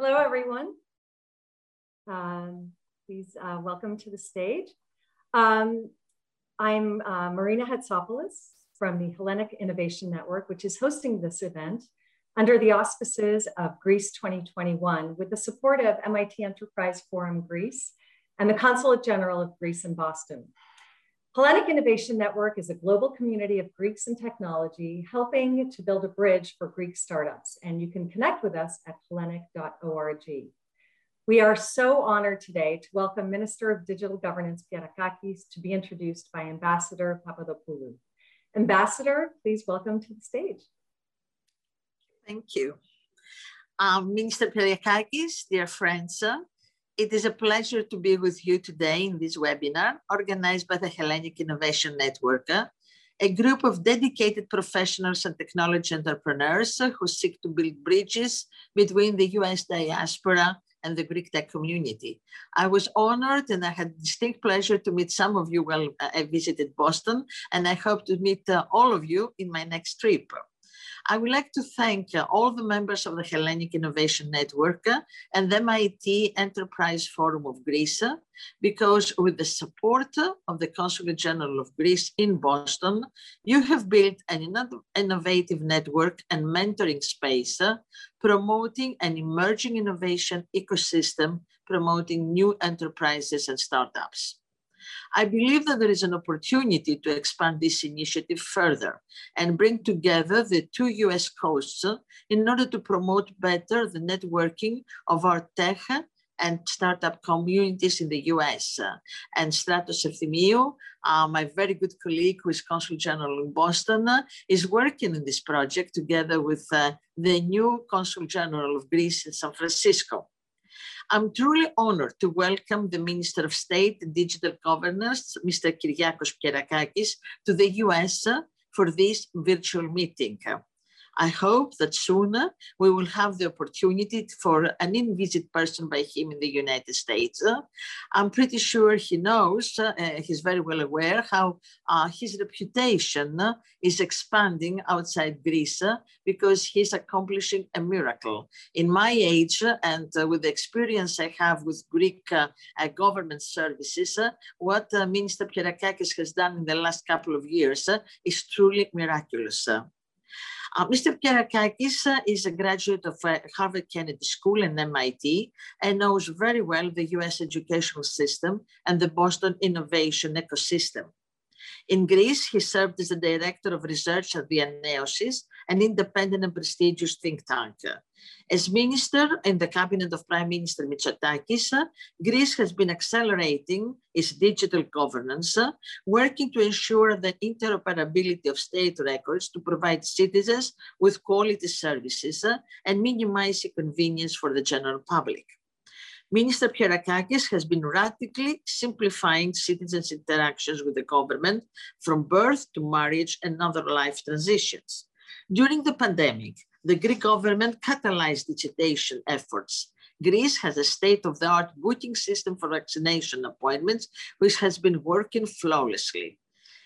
Hello, everyone. Um, please uh, welcome to the stage. Um, I'm uh, Marina Hatsopoulos from the Hellenic Innovation Network, which is hosting this event under the auspices of Greece 2021 with the support of MIT Enterprise Forum Greece and the Consulate General of Greece in Boston. Hellenic Innovation Network is a global community of Greeks in technology, helping to build a bridge for Greek startups. And you can connect with us at hellenic.org. We are so honored today to welcome Minister of Digital Governance Pierrakakis to be introduced by Ambassador Papadopoulou. Ambassador, please welcome to the stage. Thank you. Um, Minister Pierrakakis, dear friends, it is a pleasure to be with you today in this webinar organized by the Hellenic Innovation Network, eh? a group of dedicated professionals and technology entrepreneurs eh, who seek to build bridges between the US diaspora and the Greek tech community. I was honored and I had distinct pleasure to meet some of you while eh, I visited Boston, and I hope to meet all of you in my next trip. I would like to thank uh, all the members of the Hellenic Innovation Network uh, and the MIT Enterprise Forum of Greece, uh, because with the support of the Consulate General of Greece in Boston, you have built an innovative network and mentoring space promoting an emerging innovation ecosystem, promoting new enterprises and startups. I believe that there is an opportunity to expand this initiative further and bring together the two US coasts in order to promote better the networking of our tech and startup communities in the US. And Stratos Efthimiou, uh, my very good colleague who is Consul General in Boston, uh, is working in this project together with uh, the new Consul General of Greece in San Francisco. I'm truly honored to welcome the Minister of State and Digital Governance, Mr. Kyriakos Pierrakakis, to the US for this virtual meeting. I hope that soon we will have the opportunity for an in-visit person by him in the United States. I'm pretty sure he knows, uh, he's very well aware how uh, his reputation is expanding outside Greece because he's accomplishing a miracle. In my age and uh, with the experience I have with Greek uh, uh, government services, uh, what Minister Pierrakakis has done in the last couple of years is truly miraculous. Uh, Mr. Pierrakakis uh, is a graduate of uh, Harvard Kennedy School and MIT and knows very well the US educational system and the Boston innovation ecosystem. In Greece, he served as the director of research at Dianeosis, an independent and prestigious think tank. As minister in the cabinet of Prime Minister Mitsotakis, Greece has been accelerating its digital governance, working to ensure the interoperability of state records to provide citizens with quality services and minimize inconvenience for the general public. Minister Pierrakakis has been radically simplifying citizens' interactions with the government from birth to marriage and other life transitions. During the pandemic, the Greek government catalyzed digitation efforts. Greece has a state-of-the-art booking system for vaccination appointments, which has been working flawlessly.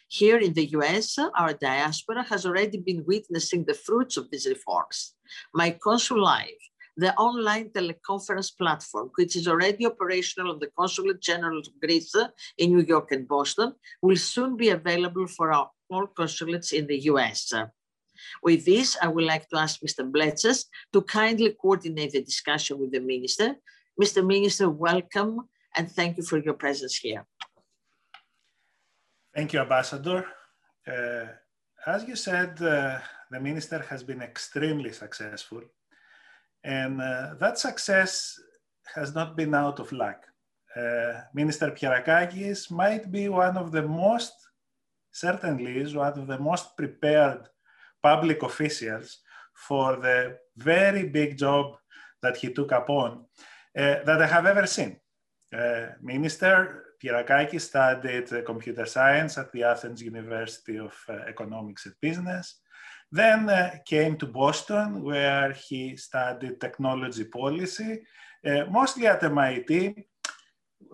Here in the US, our diaspora has already been witnessing the fruits of these reforms. My Consul Live the online teleconference platform, which is already operational on the Consulate General of Greece in New York and Boston, will soon be available for our all consulates in the US. With this, I would like to ask Mr. Bletsas to kindly coordinate the discussion with the Minister. Mr. Minister, welcome and thank you for your presence here. Thank you, Ambassador. Uh, as you said, uh, the Minister has been extremely successful and uh, that success has not been out of luck. Uh, Minister Pierrakakis might be one of the most, certainly is one of the most prepared public officials for the very big job that he took upon uh, that I have ever seen. Uh, Minister Pierrakakis studied uh, computer science at the Athens University of uh, Economics and Business. Then uh, came to Boston, where he studied technology policy, uh, mostly at MIT.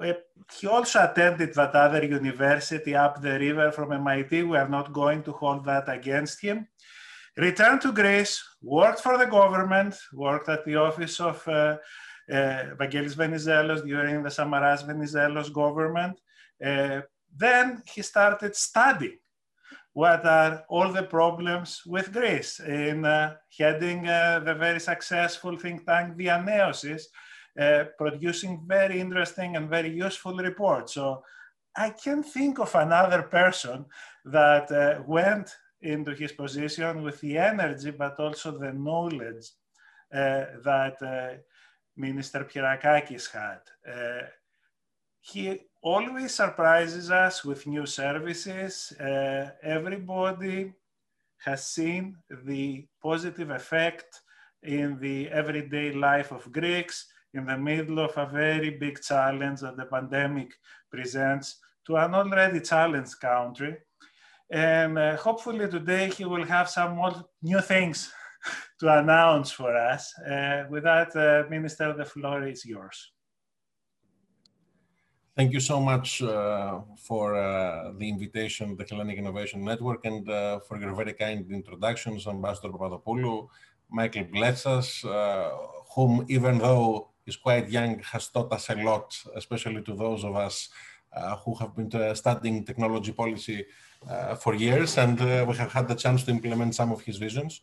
Uh, he also attended that other university up the river from MIT. We are not going to hold that against him. returned to Greece, worked for the government, worked at the office of uh, uh, Vangelis Venizelos during the Samaras Venizelos government. Uh, then he started studying what are all the problems with Greece in uh, heading uh, the very successful think tank Dianeosis, uh, producing very interesting and very useful reports. So I can't think of another person that uh, went into his position with the energy, but also the knowledge uh, that uh, Minister Pierrakakis had. He always surprises us with new services. Uh, everybody has seen the positive effect in the everyday life of Greeks in the middle of a very big challenge that the pandemic presents to an already challenged country. And uh, hopefully today he will have some more new things to announce for us. Uh, with that, uh, Minister, the floor is yours. Thank you so much uh, for uh, the invitation, the Hellenic Innovation Network, and uh, for your very kind introductions, Ambassador Papadopoulou, Michael Bletsas, whom, even though he's quite young, has taught us a lot, especially to those of us who have been studying technology policy uh, for years, and uh, we have had the chance to implement some of his visions.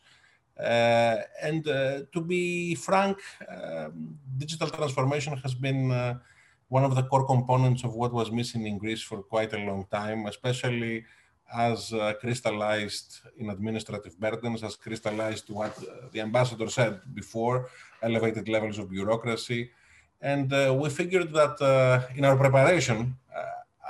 Uh, and to be frank, um, digital transformation has been one of the core components of what was missing in Greece for quite a long time, especially as uh, crystallized in administrative burdens, as crystallized to what uh, the ambassador said before, elevated levels of bureaucracy. And uh, we figured that in our preparation,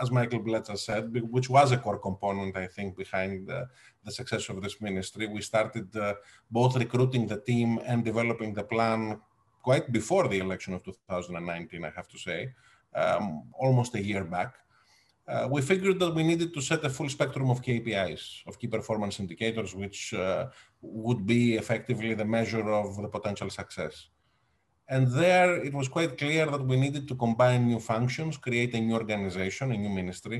as Michael Bletsas said, which was a core component, I think, behind uh, the success of this ministry. We started uh, both recruiting the team and developing the plan quite before the election of 2019, I have to say, um, almost a year back. Uh, we figured that we needed to set a full spectrum of KPIs, of key performance indicators, which uh, would be effectively the measure of the potential success. And there it was quite clear that we needed to combine new functions, create a new organization, a new ministry.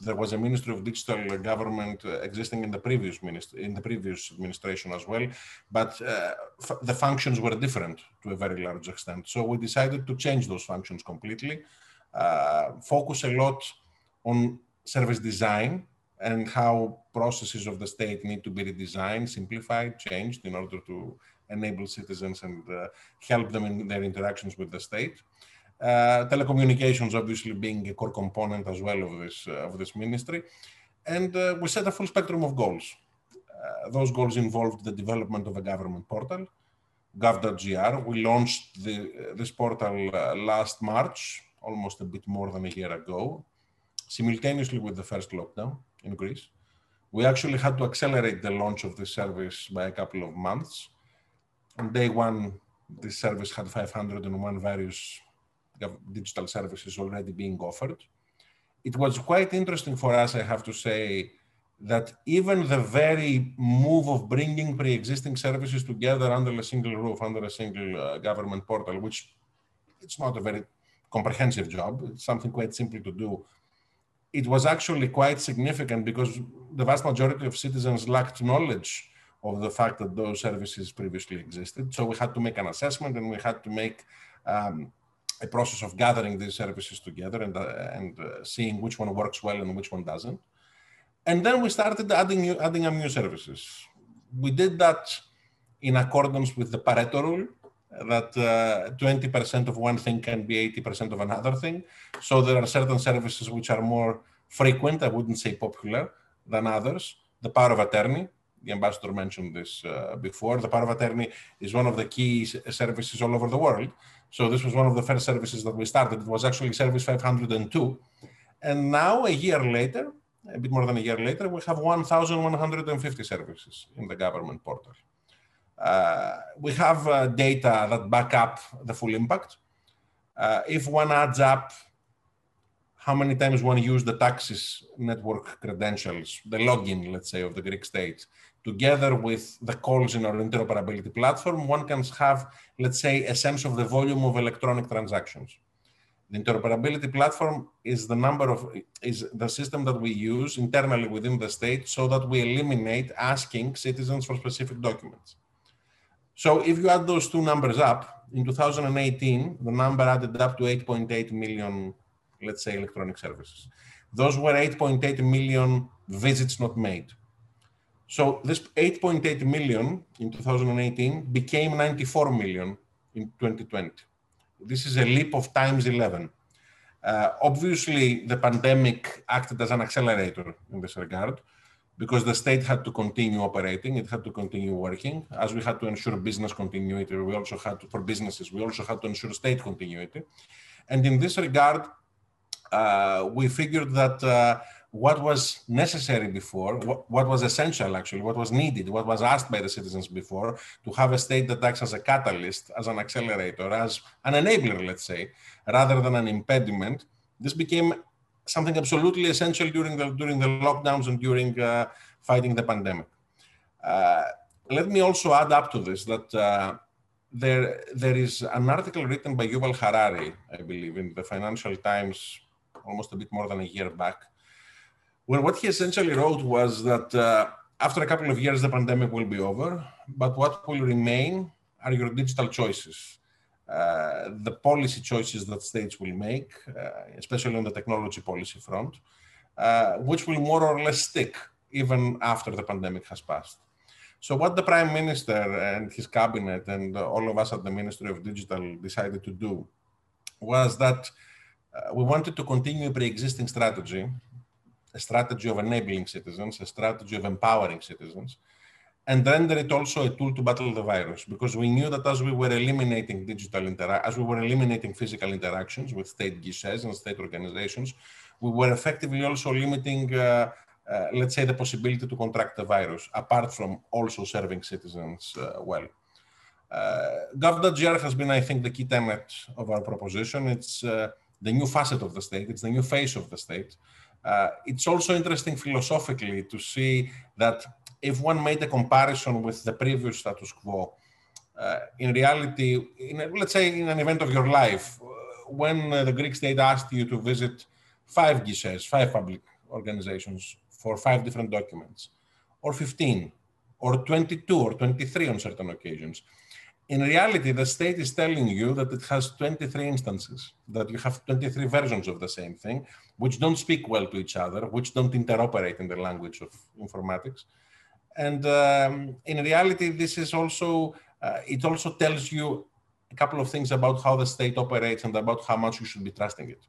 There was a Ministry of Digital Government uh, existing in the previous in the previous administration as well, but uh, the functions were different to a very large extent. So we decided to change those functions completely, uh, focus a lot on service design and how processes of the state need to be redesigned, simplified, changed in order to enable citizens and uh, help them in their interactions with the state. Uh, telecommunications obviously being a core component as well of this, uh, of this ministry. And we set a full spectrum of goals. those goals involved the development of a government portal, gov.gr. We launched the, this portal uh, last March, almost a bit more than a year ago, simultaneously with the first lockdown in Greece. We actually had to accelerate the launch of this service by a couple of months on day one, this service had 501 various digital services already being offered. It was quite interesting for us, I have to say, that even the very move of bringing pre-existing services together under a single roof, under a single uh, government portal, which it's not a very comprehensive job, it's something quite simple to do. It was actually quite significant because the vast majority of citizens lacked knowledge of the fact that those services previously existed. So we had to make an assessment and we had to make um, a process of gathering these services together and, uh, and uh, seeing which one works well and which one doesn't. And then we started adding, new, adding new services. We did that in accordance with the Pareto rule, that 20% uh, of one thing can be 80% of another thing. So there are certain services which are more frequent, I wouldn't say popular, than others. The power of attorney, the ambassador mentioned this uh, before. The power of attorney is one of the key services all over the world. So this was one of the first services that we started. It was actually service 502. And now, a year later, a bit more than a year later, we have 1,150 services in the government portal. Uh, we have uh, data that back up the full impact. Uh, if one adds up how many times one used the taxes network credentials, the login, let's say, of the Greek state, together with the calls in our interoperability platform, one can have, let's say, a sense of the volume of electronic transactions. The interoperability platform is the number of is the system that we use internally within the state so that we eliminate asking citizens for specific documents. So if you add those two numbers up, in 2018, the number added up to 8.8 million, let's say, electronic services. Those were 8.8 million visits not made. So this 8.8 million in 2018 became 94 million in 2020. This is a leap of times 11. Uh, obviously, the pandemic acted as an accelerator in this regard because the state had to continue operating, it had to continue working. As we had to ensure business continuity, we also had to, for businesses, we also had to ensure state continuity. And in this regard, uh, we figured that uh, what was necessary before, what, what, was essential actually, what was needed, what was asked by the citizens before, to have a state that acts as a catalyst, as an accelerator, as an enabler, let's say, rather than an impediment, this became something absolutely essential during the during the lockdowns and during uh, fighting the pandemic. Uh, let me also add up to this that uh, there there is an article written by Yuval Harari, I believe, in the Financial Times almost a bit more than a year back, well, what he essentially wrote was that uh, after a couple of years, the pandemic will be over, but what will remain are your digital choices, uh, the policy choices that states will make, uh, especially on the technology policy front, uh, which will more or less stick even after the pandemic has passed. So what the Prime Minister and his cabinet and all of us at the Ministry of Digital decided to do was that uh, we wanted to continue pre-existing strategy a strategy of enabling citizens, a strategy of empowering citizens, and render it also a tool to battle the virus. Because we knew that as we were eliminating digital interaction, as we were eliminating physical interactions with state guichets and state organizations, we were effectively also limiting, uh, uh, let's say, the possibility to contract the virus, apart from also serving citizens uh, well. Uh, Gov.gr has been, I think, the key tenet of our proposition. It's uh, the new facet of the state. It's the new face of the state. Uh, it's also interesting philosophically to see that if one made a comparison with the previous status quo, uh, in reality, in a, let's say in an event of your life, uh, when uh, the Greek state asked you to visit five guichets, five public organizations for five different documents, or 15, or 22, or 23 on certain occasions, in reality, the state is telling you that it has 23 instances, that you have 23 versions of the same thing, which don't speak well to each other, which don't interoperate in the language of informatics. And um, in reality, this is also, uh, it also tells you a couple of things about how the state operates and about how much you should be trusting it.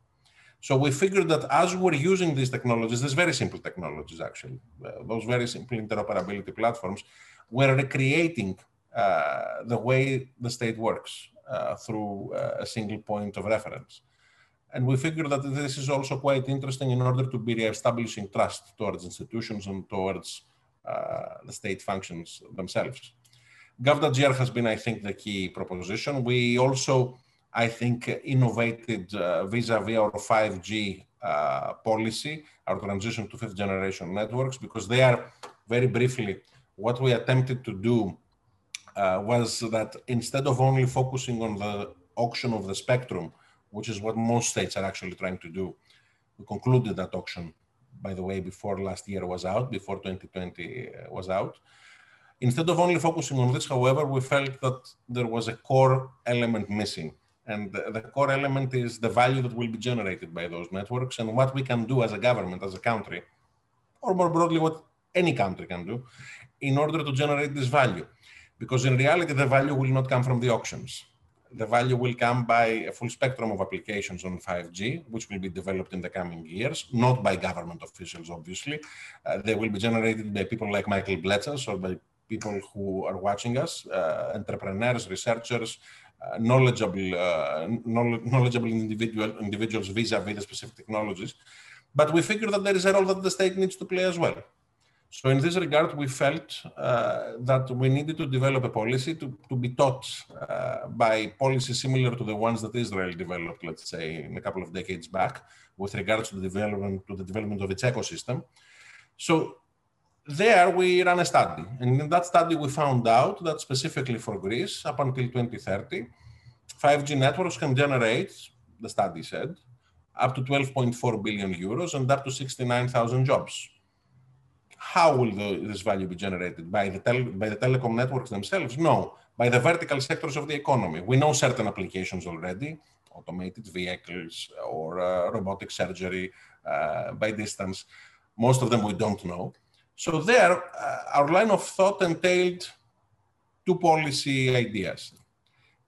So we figured that as we're using these technologies, these very simple technologies actually, uh, those very simple interoperability platforms, we're recreating uh, the way the state works uh, through uh, a single point of reference. And we figure that this is also quite interesting in order to be re-establishing trust towards institutions and towards the state functions themselves. Gov.gr has been, I think, the key proposition. We also, I think, innovated vis-a-vis our 5G uh, policy, our transition to fifth generation networks, because they are very briefly what we attempted to do uh, was that instead of only focusing on the auction of the spectrum, which is what most states are actually trying to do, we concluded that auction, by the way, before last year was out, before 2020 uh, was out. Instead of only focusing on this, however, we felt that there was a core element missing. And the, the core element is the value that will be generated by those networks and what we can do as a government, as a country, or more broadly, what any country can do in order to generate this value because in reality, the value will not come from the auctions. The value will come by a full spectrum of applications on 5G, which will be developed in the coming years, not by government officials, obviously. Uh, they will be generated by people like Michael Bletsas or by people who are watching us, uh, entrepreneurs, researchers, uh, knowledgeable, uh, knowledgeable individual, individuals vis-a-vis the specific technologies. But we figure that there is a role that the state needs to play as well. So in this regard, we felt uh, that we needed to develop a policy to, to be taught uh, by policies similar to the ones that Israel developed, let's say, in a couple of decades back, with regards to the development to the development of its ecosystem. So there we ran a study, and in that study we found out that specifically for Greece, up until 2030, 5G networks can generate the study said, up to 12.4 billion euros and up to 69,000 jobs. How will the, this value be generated? By the, by the telecom networks themselves? No, by the vertical sectors of the economy. We know certain applications already, automated vehicles or uh, robotic surgery uh, by distance. Most of them we don't know. So there, uh, our line of thought entailed two policy ideas.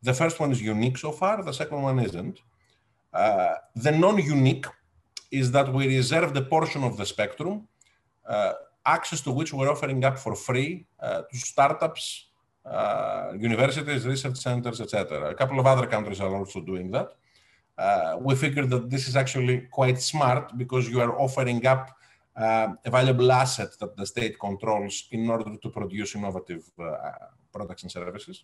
The first one is unique so far, the second one isn't. Uh, the non-unique is that we reserve the portion of the spectrum, uh, access to which we're offering up for free uh, to startups, uh, universities, research centers, etc. A couple of other countries are also doing that. Uh, we figured that this is actually quite smart because you are offering up uh, a valuable asset that the state controls in order to produce innovative products and services.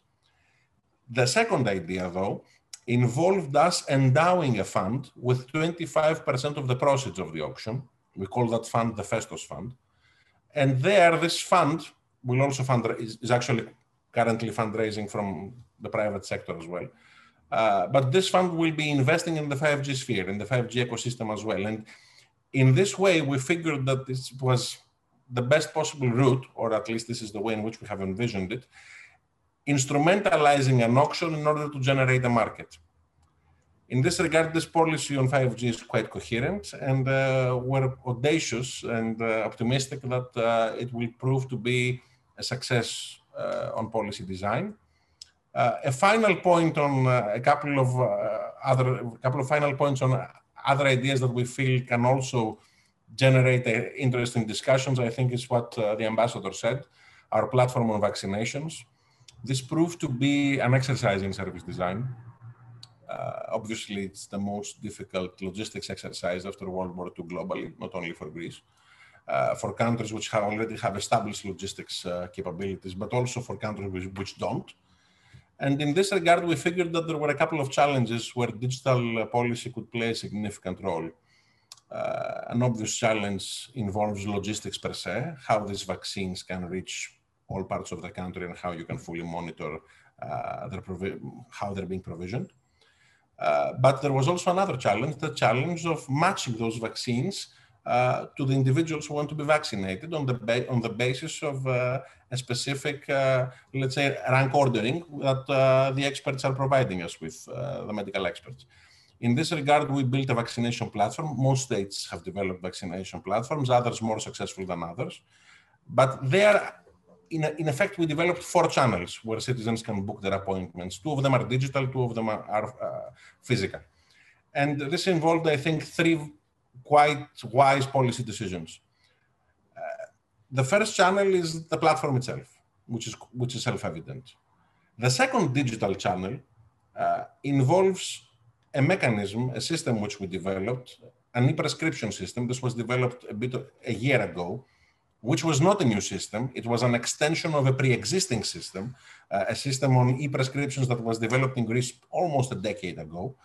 The second idea, though, involved us endowing a fund with 25% of the proceeds of the auction. We call that fund the Phaistos Fund. And there, this fund will also fundraise, is actually currently fundraising from the private sector as well. Uh, but this fund will be investing in the 5G sphere, in the 5G ecosystem as well. And in this way, we figured that this was the best possible route, or at least this is the way in which we have envisioned it, instrumentalizing an auction in order to generate a market. In this regard, this policy on 5G is quite coherent, and uh, we're audacious and uh, optimistic that uh, it will prove to be a success uh, on policy design. Uh, a final point on uh, a couple of other, a couple of final points on other ideas that we feel can also generate interesting discussions. I think is what the ambassador said. Our platform on vaccinations. This proved to be an exercise in service design. Uh, obviously, it's the most difficult logistics exercise after World War II globally, not only for Greece. Uh, for countries which have already have established logistics uh, capabilities, but also for countries which, which, don't. And in this regard, we figured that there were a couple of challenges where digital policy could play a significant role. Uh, an obvious challenge involves logistics per se, how these vaccines can reach all parts of the country and how you can fully monitor uh, their how they're being provisioned. Uh, but there was also another challenge, the challenge of matching those vaccines uh, to the individuals who want to be vaccinated on the, on the basis of uh, a specific, uh, let's say, rank ordering that uh, the experts are providing us with, the medical experts. In this regard, we built a vaccination platform. Most states have developed vaccination platforms, others more successful than others. But there in, in effect, we developed four channels where citizens can book their appointments. Two of them are digital, two of them are, uh, physical. And this involved, I think, three quite wise policy decisions. Uh, the first channel is the platform itself, which is, which is self-evident. The second digital channel uh, involves a mechanism, a system which we developed, an e-prescription system. This was developed a bit a year ago, which was not a new system. It was an extension of a pre-existing system, uh, a system on e-prescriptions that was developed in Greece almost a decade ago,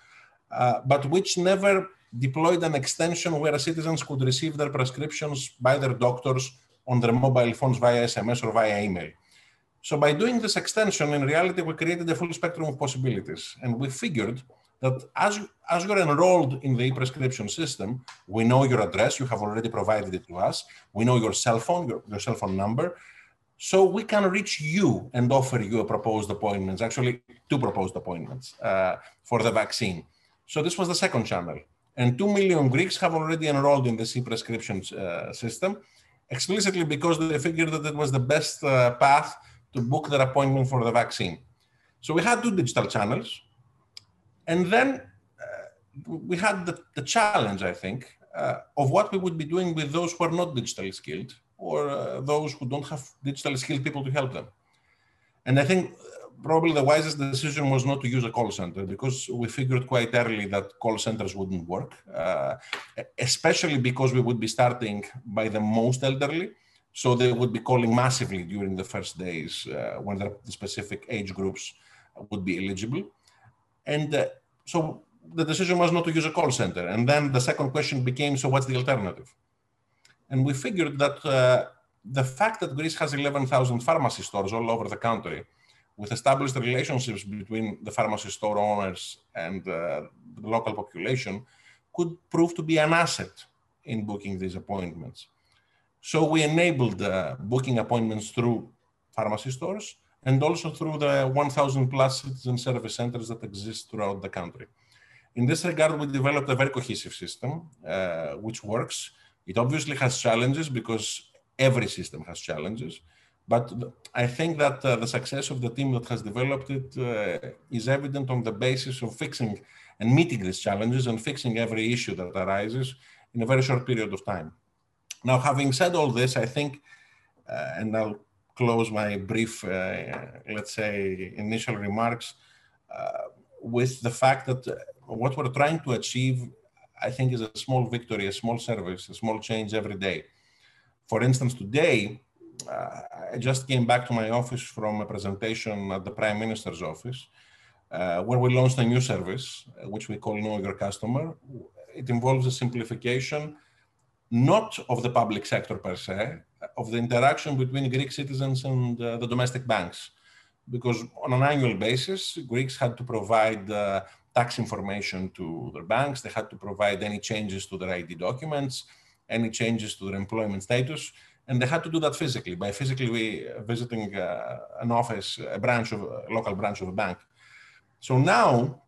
uh, but which never deployed an extension where citizens could receive their prescriptions by their doctors on their mobile phones via SMS or via email. So by doing this extension, in reality, we created a full spectrum of possibilities. And we figured that as, as you're enrolled in the e-prescription system, we know your address, you have already provided it to us, we know your cell phone, your, your cell phone number, so we can reach you and offer you a proposed appointments, actually two proposed appointments uh, for the vaccine. So this was the second channel. And 2 million Greeks have already enrolled in the e-prescription uh, system, explicitly because they figured that it was the best uh, path to book their appointment for the vaccine. So we had two digital channels. And then uh, we had the, the, challenge, I think, uh, of what we would be doing with those who are not digitally skilled or uh, those who don't have digitally skilled people to help them. And I think probably the wisest decision was not to use a call center because we figured quite early that call centers wouldn't work, uh, especially because we would be starting by the most elderly. So they would be calling massively during the first days uh, when the specific age groups would be eligible. And uh, so the decision was not to use a call center. And then the second question became, so what's the alternative? And we figured that uh, the fact that Greece has 11,000 pharmacy stores all over the country with established relationships between the pharmacy store owners and uh, the local population could prove to be an asset in booking these appointments. So we enabled uh, booking appointments through pharmacy stores and also through the 1,000 plus citizen service centers that exist throughout the country. In this regard, we developed a very cohesive system, uh, which works. It obviously has challenges because every system has challenges. But I think that uh, the success of the team that has developed it uh, is evident on the basis of fixing and meeting these challenges and fixing every issue that arises in a very short period of time. Now, having said all this, I think, uh, and I'll close my brief, uh, let's say, initial remarks uh, with the fact that uh, what we're trying to achieve, I think, is a small victory, a small service, a small change every day. For instance, today, uh, I just came back to my office from a presentation at the Prime Minister's office, uh, where we launched a new service, which we call Know Your Customer. It involves a simplification, not of the public sector per se, of the interaction between Greek citizens and uh, the domestic banks. Because on an annual basis, Greeks had to provide uh, tax information to their banks, they had to provide any changes to their ID documents, any changes to their employment status and they had to do that physically by physically visiting uh, an office, a branch of a local branch of a bank. So now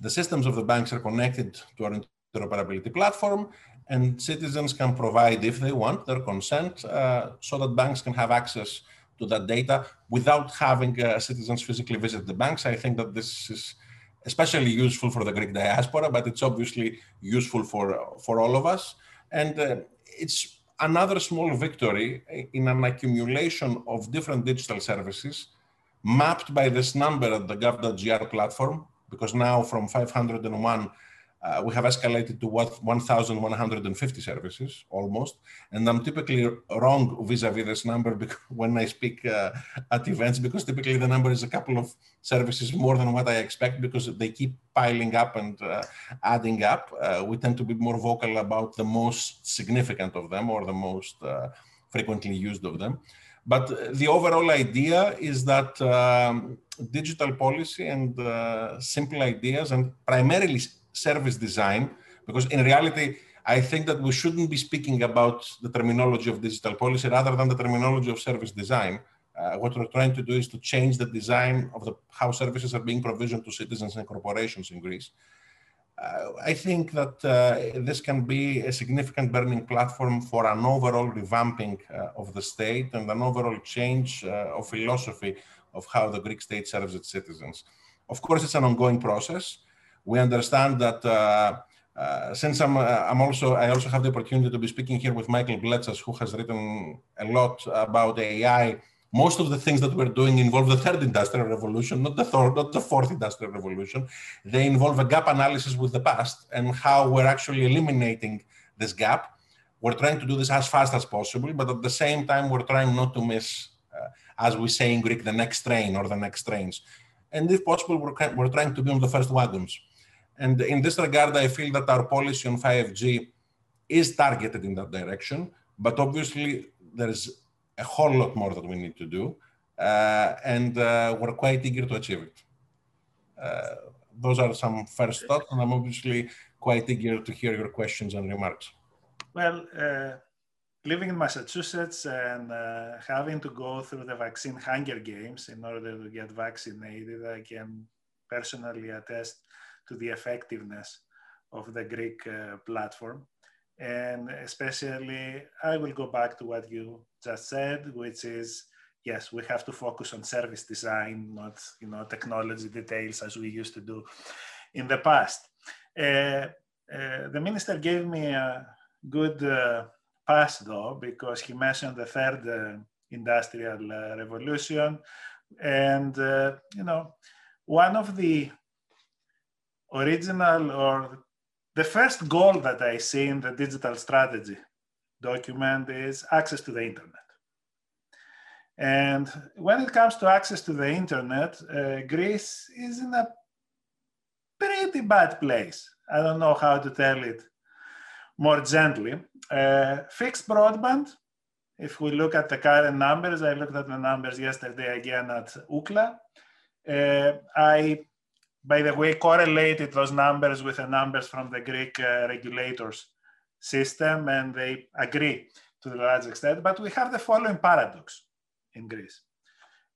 the systems of the banks are connected to our interoperability platform, and citizens can provide, if they want, their consent uh, so that banks can have access to that data without having uh, citizens physically visit the banks. I think that this is especially useful for the Greek diaspora, but it's obviously useful for, for all of us. And uh, it's another small victory in an accumulation of different digital services mapped by this number at the gov.gr platform, because now from 501 uh, we have escalated to what 1,150 services almost, and I'm typically wrong vis-a-vis this number when I speak uh, at events because typically the number is a couple of services more than what I expect because they keep piling up and uh, adding up. Uh, we tend to be more vocal about the most significant of them or the most uh, frequently used of them. But the overall idea is that um, digital policy and uh, simple ideas and primarily service design, because in reality, I think that we shouldn't be speaking about the terminology of digital policy rather than the terminology of service design. Uh, what we're trying to do is to change the design of the, how services are being provisioned to citizens and corporations in Greece. Uh, I think that uh, this can be a significant burning platform for an overall revamping uh, of the state and an overall change uh, of philosophy of how the Greek state serves its citizens. Of course, it's an ongoing process we understand that uh, uh, since I'm, uh, I'm also, I also have the opportunity to be speaking here with Michael Bletsas, who has written a lot about AI. Most of the things that we're doing involve the third industrial revolution, not the third, not the fourth industrial revolution. They involve a gap analysis with the past and how we're actually eliminating this gap. We're trying to do this as fast as possible, but at the same time, we're trying not to miss, uh, as we say in Greek, the next train or the next trains. And if possible, we're, we're trying to be on the first wagons. And in this regard, I feel that our policy on 5G is targeted in that direction. But obviously, there's a whole lot more that we need to do. Uh, and uh, we're quite eager to achieve it. Uh, those are some first thoughts, and I'm obviously quite eager to hear your questions and remarks. Well, uh, living in Massachusetts and uh, having to go through the vaccine hunger games in order to get vaccinated, I can personally attest to the effectiveness of the Greek uh, platform. And especially, I will go back to what you just said, which is yes, we have to focus on service design, not you know technology details as we used to do in the past. Uh, uh, the minister gave me a good uh, pass though, because he mentioned the third uh, industrial uh, revolution, and you know one of the original or the first goal that I see in the digital strategy document is access to the internet. And when it comes to access to the internet, uh, Greece is in a pretty bad place. I don't know how to tell it more gently. Uh, fixed broadband if we look at the current numbers, I looked at the numbers yesterday again at Ookla. Uh, I, by the way, correlated those numbers with the numbers from the Greek uh, regulators system, and they agree to the large extent. But we have the following paradox in Greece.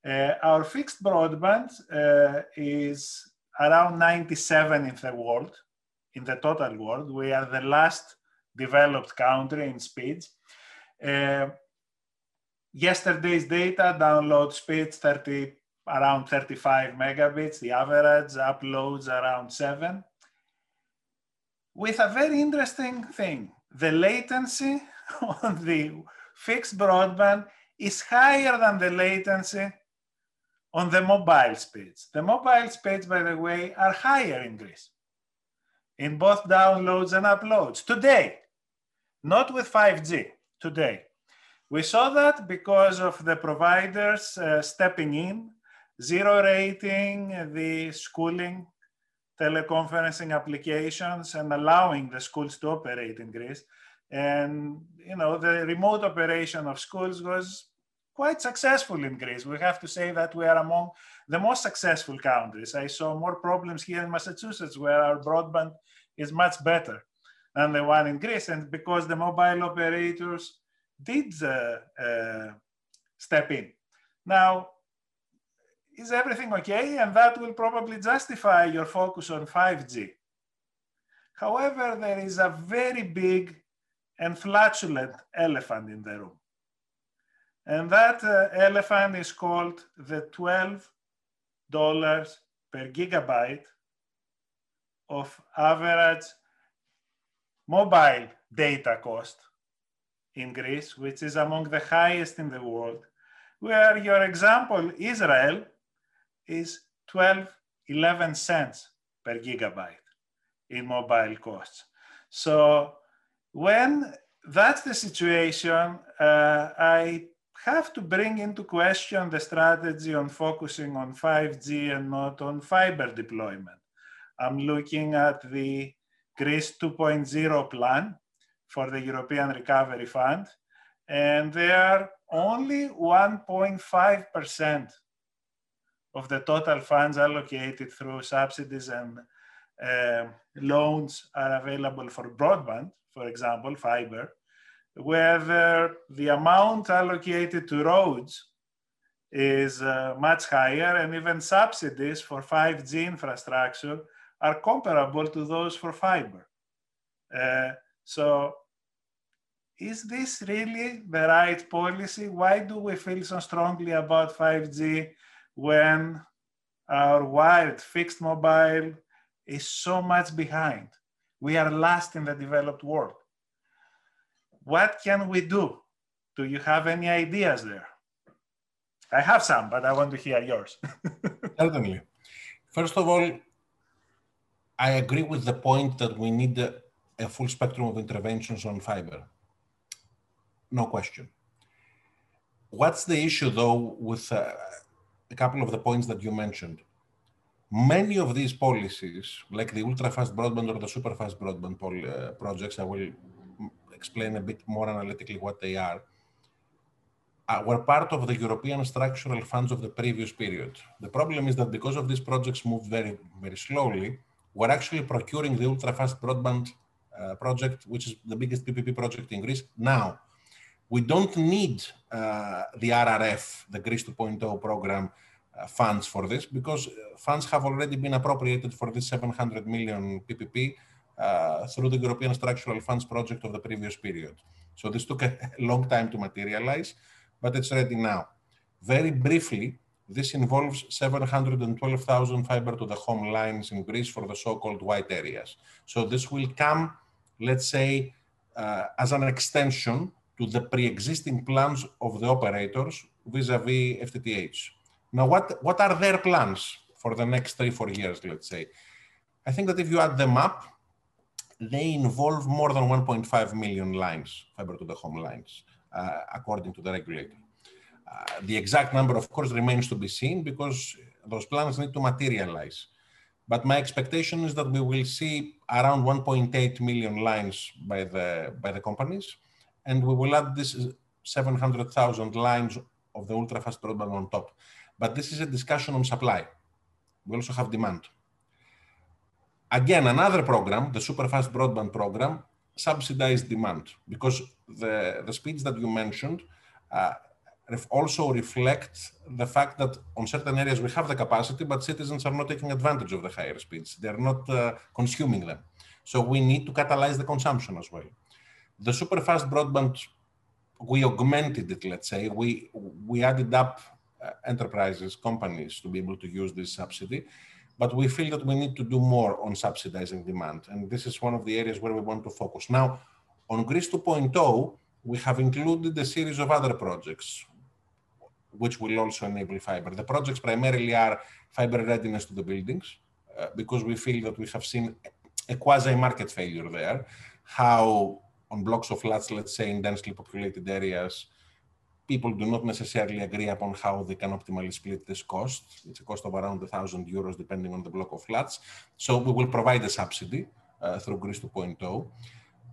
Uh, our fixed broadband uh, is around 97 in the world, in the total world. We are the last developed country in speeds. Uh, yesterday's data download speeds 30 around 35 megabits. The average uploads around 7 with a very interesting thing the latency on the fixed broadband is higher than the latency on the mobile speeds. The mobile speeds by the way are higher in greece in both downloads and uploads. Today not with 5g today. We saw that because of the providers uh, stepping in, zero rating the schooling teleconferencing applications and allowing the schools to operate in Greece. And you know, the remote operation of schools was quite successful in Greece. We have to say that we are among the most successful countries. I saw more problems here in Massachusetts where our broadband is much better than the one in Greece. And because the mobile operators did uh, uh, step in. Now, is everything okay? And that will probably justify your focus on 5G. However, there is a very big and flatulent elephant in the room. And that uh, elephant is called the $12 per gigabyte of average mobile data cost in Greece, which is among the highest in the world, where your example, Israel, is 12, 11 cents per gigabyte in mobile costs. So when that's the situation, uh, I have to bring into question the strategy on focusing on 5G and not on fiber deployment. I'm looking at the Greece 2.0 plan, for the European Recovery Fund, and they are only 1.5% of the total funds allocated through subsidies and uh, loans are available for broadband, for example, fiber, whether the amount allocated to roads is uh, much higher, and even subsidies for 5G infrastructure are comparable to those for fiber. Uh, so is this really the right policy? Why do we feel so strongly about 5G when our wired fixed mobile is so much behind? We are last in the developed world. What can we do? Do you have any ideas there? I have some, but I want to hear yours. Certainly. First of all, I agree with the point that we need a, a full spectrum of interventions on fiber no question. What's the issue, though, with uh, a couple of the points that you mentioned? Many of these policies, like the ultra-fast broadband or the super-fast broadband uh, projects, I will explain a bit more analytically what they are, uh, were part of the European structural funds of the previous period. The problem is that because of these projects moved very, very slowly, we're actually procuring the ultra-fast broadband uh, project, which is the biggest PPP project in Greece now we don't need uh, the RRF, the Greece 2.0 program uh, funds for this because uh, funds have already been appropriated for this 700 million PPP uh, through the European Structural Funds project of the previous period. So this took a long time to materialize, but it's ready now. Very briefly, this involves 712,000 fiber to the home lines in Greece for the so-called white areas. So this will come, let's say, uh, as an extension to the pre-existing plans of the operators vis-a-vis FTTH. Now, what, what are their plans for the next three, four years, let's say? I think that if you add them up, they involve more than 1.5 million lines, fiber to the home lines, uh, according to the regulator. Uh, the exact number, of course, remains to be seen because those plans need to materialize. But my expectation is that we will see around 1.8 million lines by the, by the companies and we will add this 700,000 lines of the ultra-fast broadband on top. But this is a discussion on supply. We also have demand. Again, another program, the super-fast broadband program, subsidized demand because the, the speeds that you mentioned uh, also reflect the fact that on certain areas we have the capacity, but citizens are not taking advantage of the higher speeds. They're not uh, consuming them. So we need to catalyze the consumption as well. The super fast broadband, we augmented it, let's say. We, we added up uh, enterprises, companies to be able to use this subsidy. But we feel that we need to do more on subsidizing demand. And this is one of the areas where we want to focus. Now, on Greece 2.0, we have included a series of other projects which will also enable fiber. The projects primarily are fiber readiness to the buildings, uh, because we feel that we have seen a quasi-market failure there, how on blocks of flats, let's say in densely populated areas, people do not necessarily agree upon how they can optimally split this cost. It's a cost of around 1,000 euros depending on the block of flats. So we will provide a subsidy uh, through Greece 2.0.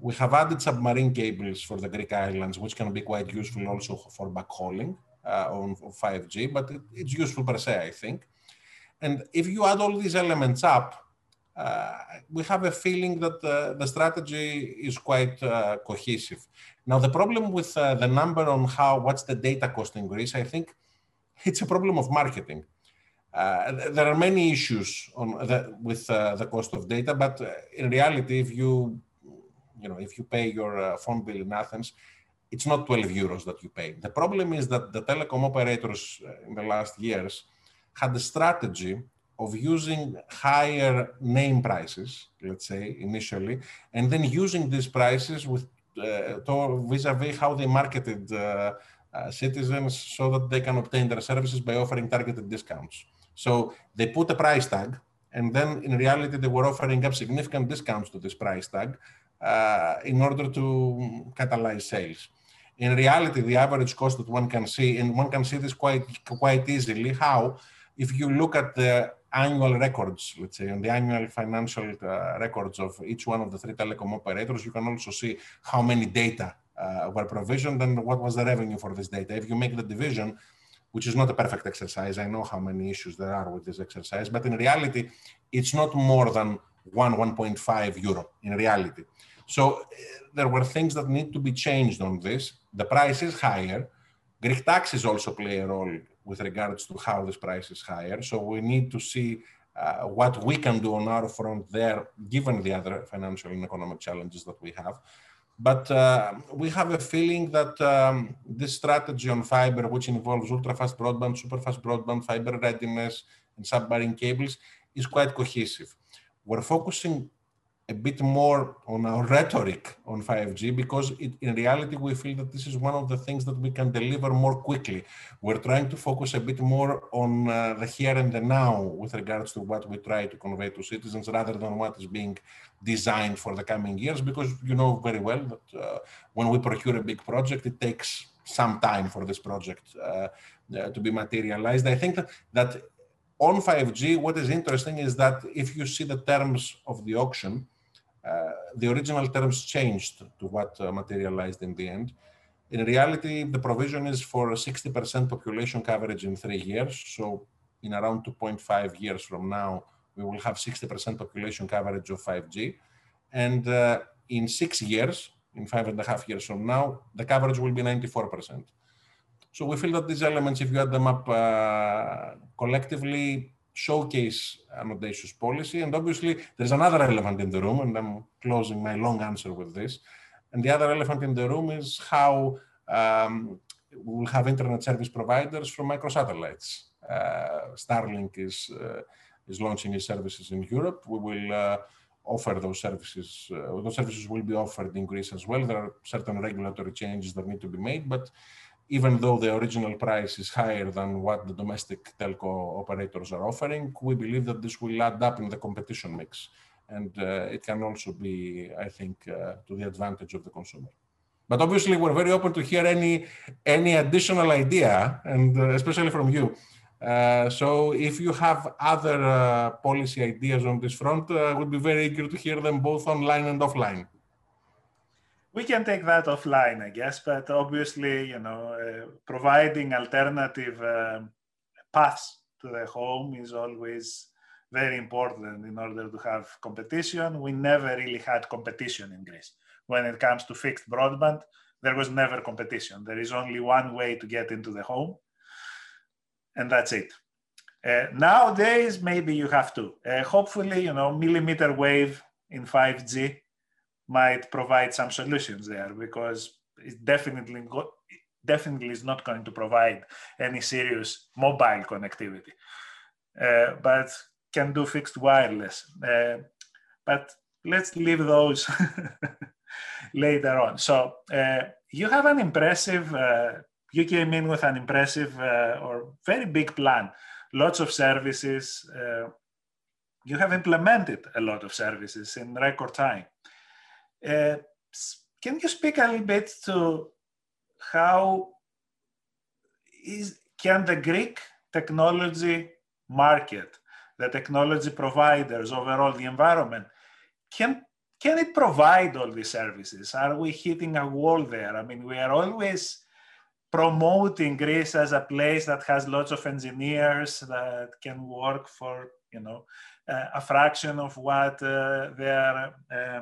We have added submarine cables for the Greek islands, which can be quite useful also for backhauling uh, on 5G, but it, it's useful per se, I think. And if you add all these elements up, we have a feeling that uh, the strategy is quite uh, cohesive. Now, the problem with uh, the number on how what's the data cost in Greece, I think it's a problem of marketing. Uh, there are many issues on the, with uh, the cost of data, but in reality, if you you know if you pay your phone bill in Athens, it's not 12 euros that you pay. The problem is that the telecom operators in the last years had a strategy of using higher name prices, let's say initially, and then using these prices with uh, vis-a-vis how they marketed uh, uh, citizens so that they can obtain their services by offering targeted discounts. So they put a price tag, and then in reality they were offering up significant discounts to this price tag uh, in order to catalyze sales. In reality, the average cost that one can see, and one can see this quite quite easily, how if you look at the annual records, let's say, on the annual financial uh, records of each one of the three telecom operators, you can also see how many data uh, were provisioned and what was the revenue for this data. If you make the division, which is not a perfect exercise, I know how many issues there are with this exercise, but in reality, it's not more than 1, 1.5 euro in reality. So uh, there were things that need to be changed on this. The price is higher. Greek taxes also play a role with regards to how this price is higher. So we need to see uh, what we can do on our front there, given the other financial and economic challenges that we have. But uh, we have a feeling that um, this strategy on fiber, which involves ultra-fast broadband, super-fast broadband, fiber readiness, and submarine cables, is quite cohesive. We're focusing a bit more on our rhetoric on 5G because it, in reality we feel that this is one of the things that we can deliver more quickly. We're trying to focus a bit more on uh, the here and the now with regards to what we try to convey to citizens rather than what is being designed for the coming years because you know very well that uh, when we procure a big project it takes some time for this project uh, uh to be materialized. I think that, that on 5G, what is interesting is that if you see the terms of the auction, the original terms changed to what uh, materialized in the end. In reality, the provision is for 60% population coverage in three years. So in around 2.5 years from now, we will have 60% population coverage of 5G. And uh, in six years, in five and a half years from now, the coverage will be 94%. So we feel that these elements, if you add them up uh, collectively, showcase an audacious policy. And obviously, there's another elephant in the room, and I'm closing my long answer with this. And the other elephant in the room is how um, we'll have internet service providers from microsatellites. Uh, Starlink is, uh, is launching its services in Europe. We will uh, offer those services. Uh, those services will be offered in Greece as well. There are certain regulatory changes that need to be made, but even though the original price is higher than what the domestic telco operators are offering, we believe that this will add up in the competition mix. And uh, it can also be, I think, uh, to the advantage of the consumer. But obviously, we're very open to hear any, any additional idea, and uh, especially from you. Uh, so if you have other uh, policy ideas on this front, I uh, would be very eager to hear them both online and offline. We can take that offline, I guess. But obviously, you know, uh, providing alternative uh, paths to the home is always very important in order to have competition. We never really had competition in Greece. When it comes to fixed broadband, there was never competition. There is only one way to get into the home, and that's it. Uh, nowadays, maybe you have to. Uh, hopefully, you know, millimeter wave in 5G might provide some solutions there because it definitely definitely is not going to provide any serious mobile connectivity, uh, but can do fixed wireless. Uh, but let's leave those later on. So uh, you have an impressive, uh, you came in with an impressive uh, or very big plan, lots of services. Uh, you have implemented a lot of services in record time. Can you speak a little bit to how is can the Greek technology market, the technology providers, overall the environment, can can it provide all these services? Are we hitting a wall there? I mean, we are always promoting Greece as a place that has lots of engineers that can work for, you know, uh, a fraction of what uh, their uh,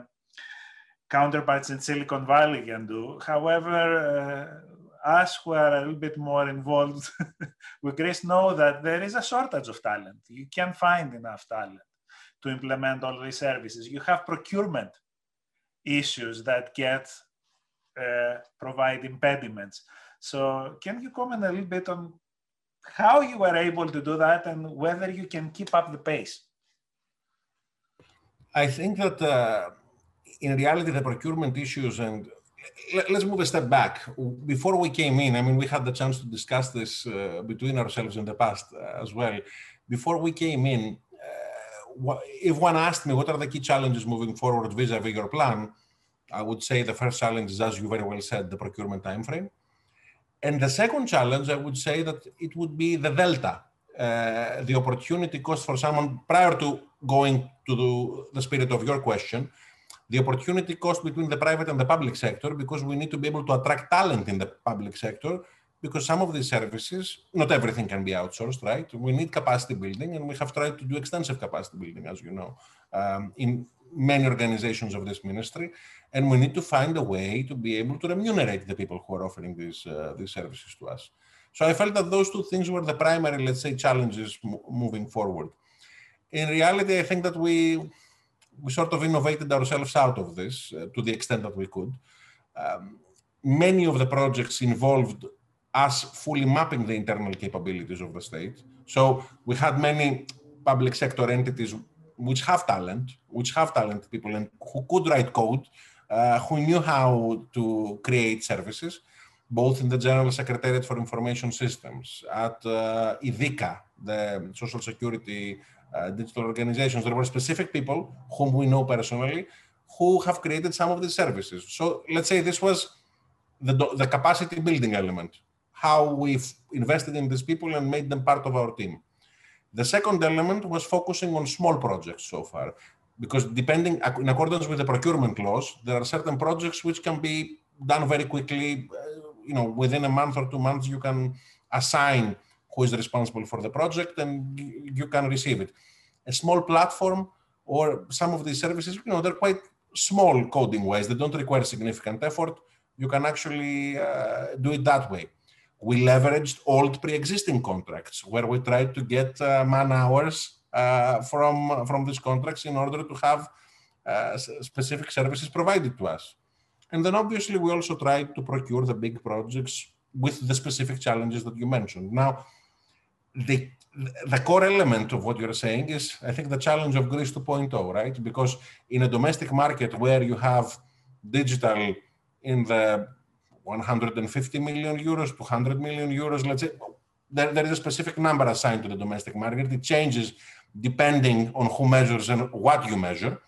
counterparts in Silicon Valley can do. However, uh, us who are a little bit more involved with Greece know that there is a shortage of talent. You can't find enough talent to implement all these services. You have procurement issues that get uh, provide impediments. So can you comment a little bit on how you were able to do that and whether you can keep up the pace? I think that uh, in reality, the procurement issues and let's move a step back. Before we came in, I mean, we had the chance to discuss this uh, between ourselves in the past uh, as well. Before we came in, uh, if one asked me what are the key challenges moving forward vis-a-vis your plan, I would say the first challenge is, as you very well said, the procurement timeframe. And the second challenge, I would say that it would be the delta, uh, the opportunity cost for someone prior to going to the, the spirit of your question, the opportunity cost between the private and the public sector because we need to be able to attract talent in the public sector because some of these services, not everything can be outsourced, right? We need capacity building, and we have tried to do extensive capacity building, as you know, um, in many organizations of this ministry. And we need to find a way to be able to remunerate the people who are offering these, uh, these services to us. So I felt that those two things were the primary, let's say, challenges moving forward. In reality, I think that we we sort of innovated ourselves out of this uh, to the extent that we could. Um, many of the projects involved us fully mapping the internal capabilities of the state. So we had many public sector entities which have talent, which have talented people and who could write code, uh, who knew how to create services, both in the General Secretariat for Information Systems, at uh, IDIKA, the Social Security uh, digital organizations. There were specific people whom we know personally who have created some of these services. So let's say this was the, the capacity building element, how we've invested in these people and made them part of our team. The second element was focusing on small projects so far, because depending in accordance with the procurement laws, there are certain projects which can be done very quickly. Uh, you know, within a month or two months, you can assign who is responsible for the project and you can receive it. A small platform or some of these services, you know, they're quite small coding wise. They don't require significant effort. You can actually uh, do it that way. We leveraged old pre-existing contracts where we tried to get uh, man hours uh, from, from these contracts in order to have uh, specific services provided to us. And then obviously we also tried to procure the big projects with the specific challenges that you mentioned. Now, the the core element of what you're saying is, I think, the challenge of Greece 2.0, right? Because in a domestic market where you have digital in the 150 million euros, 200 million euros, let's say, there, there is a specific number assigned to the domestic market. It changes depending on who measures and what you measure.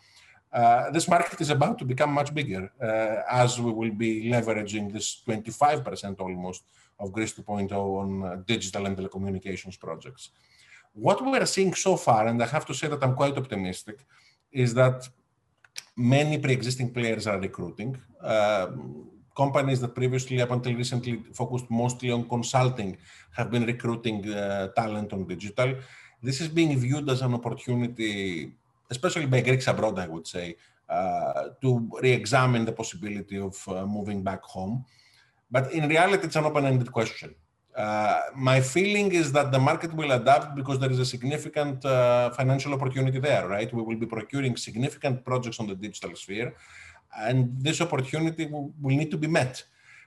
Uh, this market is about to become much bigger uh, as we will be leveraging this 25% almost of Greece 2.0 on uh, digital and telecommunications projects. What we're seeing so far, and I have to say that I'm quite optimistic, is that many pre-existing players are recruiting. Um, companies that previously, up until recently, focused mostly on consulting have been recruiting talent on digital. This is being viewed as an opportunity, especially by Greeks abroad, I would say, uh, to re-examine the possibility of uh, moving back home. But in reality, it's an open-ended question. Uh, my feeling is that the market will adapt because there is a significant uh, financial opportunity there, right? We will be procuring significant projects on the digital sphere, and this opportunity will, will need to be met.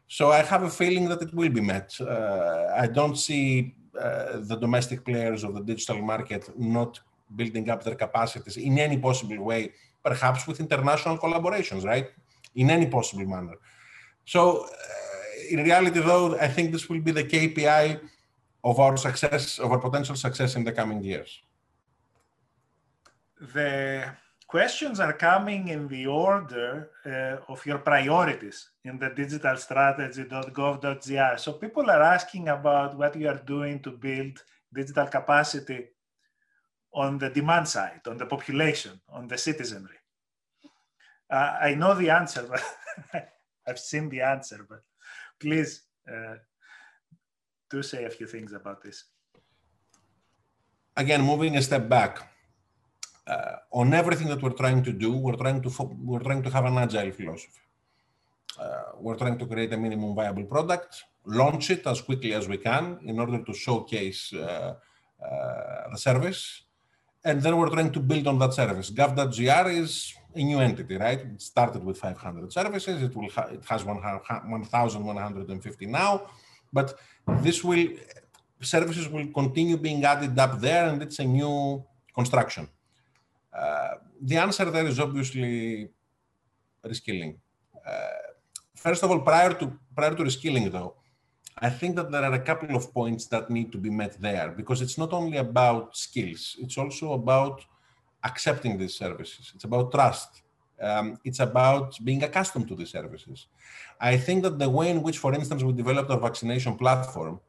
So I have a feeling that it will be met. Uh, I don't see uh, the domestic players of the digital market not building up their capacities in any possible way, perhaps with international collaborations, right? In any possible manner. So uh, in reality, though, I think this will be the KPI of our success, of our potential success in the coming years. The questions are coming in the order uh, of your priorities in the digital strategy.gov.gr. So people are asking about what you are doing to build digital capacity on the demand side, on the population, on the citizenry. Uh, I know the answer, but I've seen the answer, but please uh, do say a few things about this. Again, moving a step back, uh, on everything that we're trying to do, we're trying to we're trying to have an agile philosophy. Uh, we're trying to create a minimum viable product, launch it as quickly as we can in order to showcase uh, uh the service, and then we're trying to build on that service. Gov.gr is a new entity, right? It started with 500 services. It will ha- it has 1,150 now, but this will services will continue being added up there, and it's a new construction. Uh, the answer there is obviously reskilling. Uh, first of all, prior to prior to reskilling, though, I think that there are a couple of points that need to be met there because it's not only about skills; it's also about accepting these services. It's about trust. Um, it's about being accustomed to these services. I think that the way in which, for instance, we developed our vaccination platform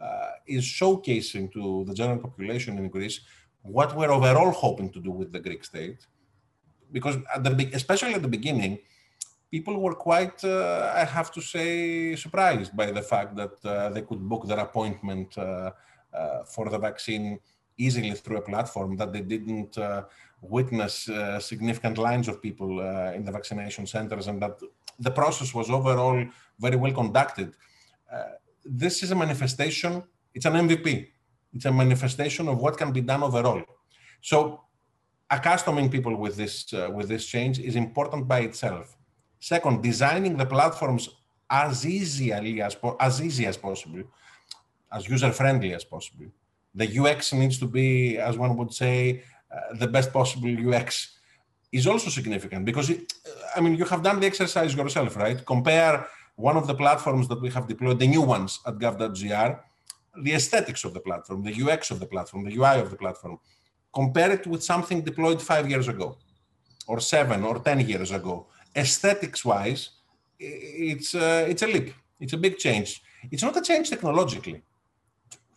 uh, is showcasing to the general population in Greece what we're overall hoping to do with the Greek state. Because at the especially at the beginning, people were quite, uh, I have to say, surprised by the fact that uh, they could book their appointment uh, uh for the vaccine easily through a platform, that they didn't uh, witness uh, significant lines of people in the vaccination centers, and that the process was overall very well conducted. this is a manifestation, it's an MVP it's a manifestation of what can be done overall. So accustoming people with this, with this change is important by itself. Second, designing the platforms as easy as, as easy as possible, as user-friendly as possible. The UX needs to be, as one would say, uh, the best possible UX is also significant because, it, I mean, you have done the exercise yourself, right? Compare one of the platforms that we have deployed, the new ones at gov.gr, the aesthetics of the platform, the UX of the platform, the UI of the platform. Compare it with something deployed five years ago, or seven, or 10 years ago. Aesthetics wise, it's, it's a leap. It's a big change. It's not a change technologically.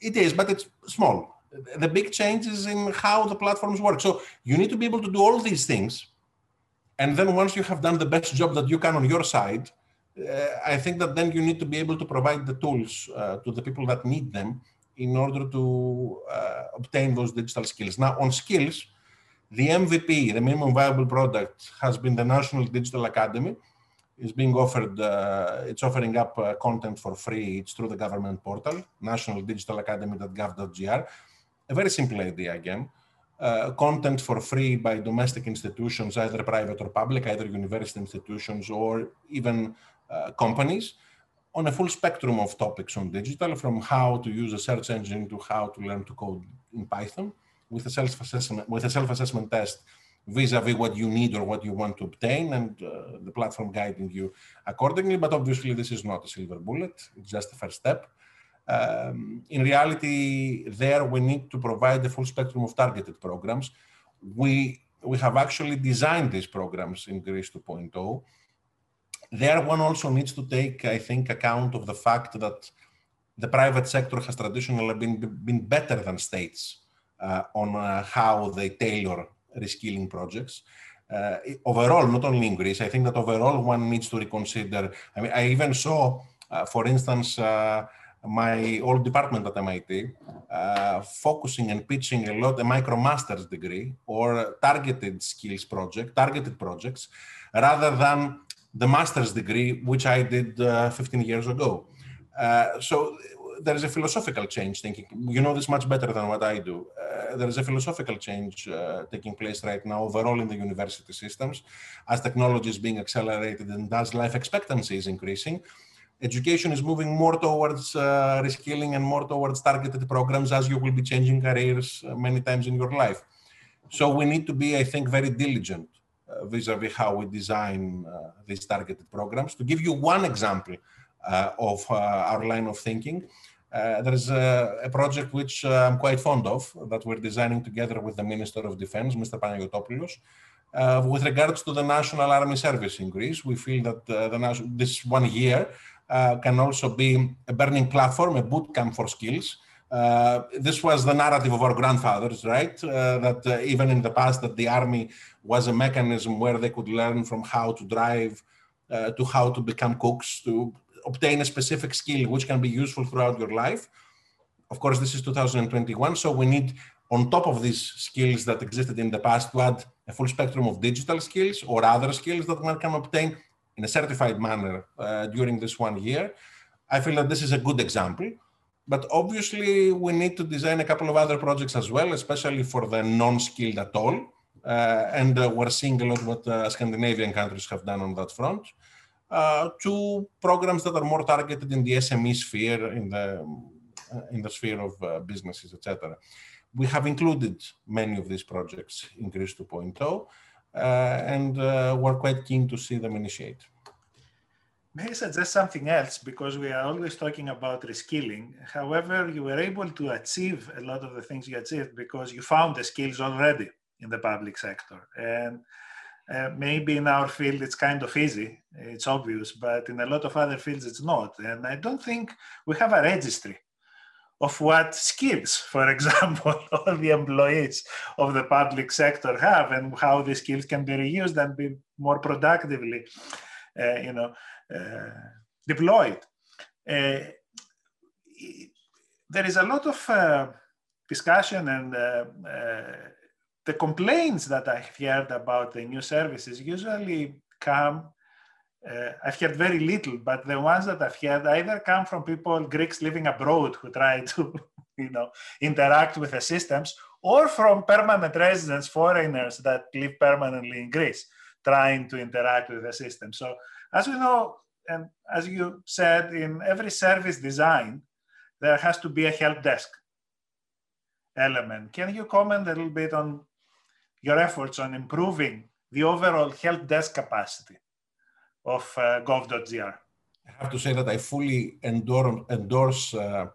It is, but it's small. The big change is in how the platforms work. So you need to be able to do all these things. And then once you have done the best job that you can on your side, uh, I think that then you need to be able to provide the tools uh, to the people that need them in order to uh, obtain those digital skills. Now, on skills, the MVP, the minimum viable product, has been the National Digital Academy. It's being offered, uh, it's offering up uh, content for free. It's through the government portal, nationaldigitalacademy.gov.gr. A very simple idea again. Uh, content for free by domestic institutions, either private or public, either university institutions or even uh, companies on a full spectrum of topics on digital, from how to use a search engine to how to learn to code in Python with a self-assessment with a self-assessment test vis-a-vis what you need or what you want to obtain and uh, the platform guiding you accordingly. But obviously, this is not a silver bullet. It's just the first step. Um, in reality, there we need to provide the full spectrum of targeted programs. We, we have actually designed these programs in Greece 2.0 there one also needs to take, I think, account of the fact that the private sector has traditionally been, been better than states on uh, how they tailor reskilling projects. uh, overall, not only in Greece, I think that overall one needs to reconsider. I mean, I even saw, uh, for instance, uh, my old department at MIT uh, focusing and pitching a lot a micromasters degree or targeted skills project, targeted projects, rather than the master's degree, which I did uh, 15 years ago. Uh, so there is a philosophical change thinking. You know this much better than what I do. Uh, there is a philosophical change uh, taking place right now overall in the university systems as technology is being accelerated and as life expectancy is increasing. Education is moving more towards uh, reskilling and more towards targeted programs as you will be changing careers uh, many times in your life. So we need to be, I think, very diligent uh, vis-a-vis how we design uh, these targeted programs. To give you one example of our line of thinking, uh, there is a, a, project which uh, I'm quite fond of that we're designing together with the Minister of Defense, Mr. Panagiotopoulos. Uh, with regards to the National Army Service in Greece, we feel that the, this one year can also be a burning platform, a boot camp for skills. Uh, this was the narrative of our grandfathers, right? Uh, that uh, even in the past, that the army was a mechanism where they could learn from how to drive, to how to become cooks, to obtain a specific skill which can be useful throughout your life. Of course, this is 2021, so we need, on top of these skills that existed in the past, to add a full spectrum of digital skills or other skills that one can obtain in a certified manner uh, during this one year. I feel that this is a good example. But obviously, we need to design a couple of other projects as well, especially for the non-skilled at all. Uh, and uh, we're seeing a lot what uh, Scandinavian countries have done on that front uh, to programs that are more targeted in the SME sphere, in the in the sphere of uh, businesses, etc. We have included many of these projects in Greece 2.0, uh, and uh, we're quite keen to see them initiate. May I suggest something else because we are always talking about reskilling. However, you were able to achieve a lot of the things you achieved because you found the skills already in the public sector. And uh, maybe in our field it's kind of easy, it's obvious, but in a lot of other fields it's not. And I don't think we have a registry of what skills, for example, all the employees of the public sector have and how these skills can be reused and be more productively, uh, you know, uh, deployed. Uh, there is a lot of uh, discussion and the complaints that I've heard about the new services usually come, uh, I've heard very little, but the ones that I've heard either come from people, Greeks living abroad who try to, you know, interact with the systems, or from permanent residents, foreigners that live permanently in Greece, trying to interact with the system. So as we know, and as you said, in every service design, there has to be a help desk element. Can you comment a little bit on your efforts on improving the overall help desk capacity of uh, gov.gr. I have to say that I fully endorse, endorse uh,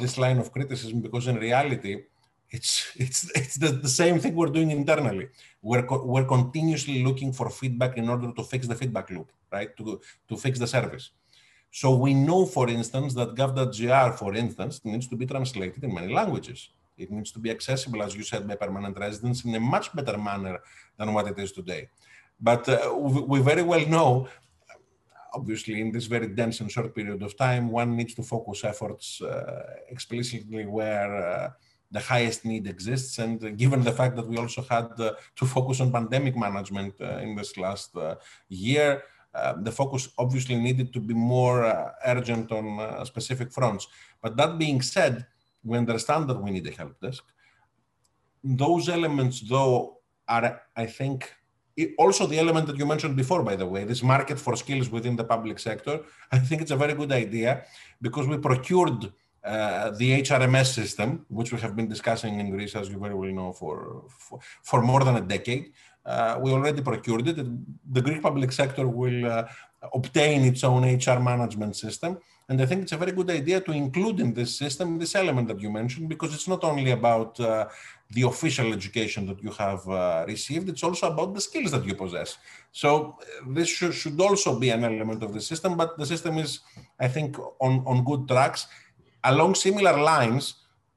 this line of criticism because in reality, it's, it's, it's the, the same thing we're doing internally. We're, co we're continuously looking for feedback in order to fix the feedback loop, right? To, to fix the service. So we know, for instance, that gov.gr, for instance, needs to be translated in many languages. It needs to be accessible, as you said, by permanent residents in a much better manner than what it is today. But uh, we very well know, obviously, in this very dense and short period of time, one needs to focus efforts uh, explicitly where uh, the highest need exists. And uh, given the fact that we also had uh, to focus on pandemic management uh, in this last year, the focus obviously needed to be more urgent on specific fronts. But that being said, we understand that we need a help desk. Those elements, though, are, I think, also the element that you mentioned before, by the way, this market for skills within the public sector. I think it's a very good idea because we procured uh, the HRMS system, which we have been discussing in Greece, as you very well know, for, for, for more than a decade. Uh, we already procured it. The Greek public sector will uh, obtain its own HR management system. And I think it's a very good idea to include in this system this element that you mentioned, because it's not only about uh, the official education that you have uh, received, it's also about the skills that you possess. So uh, this should, should also be an element of the system, but the system is, I think, on, on good tracks. Along similar lines,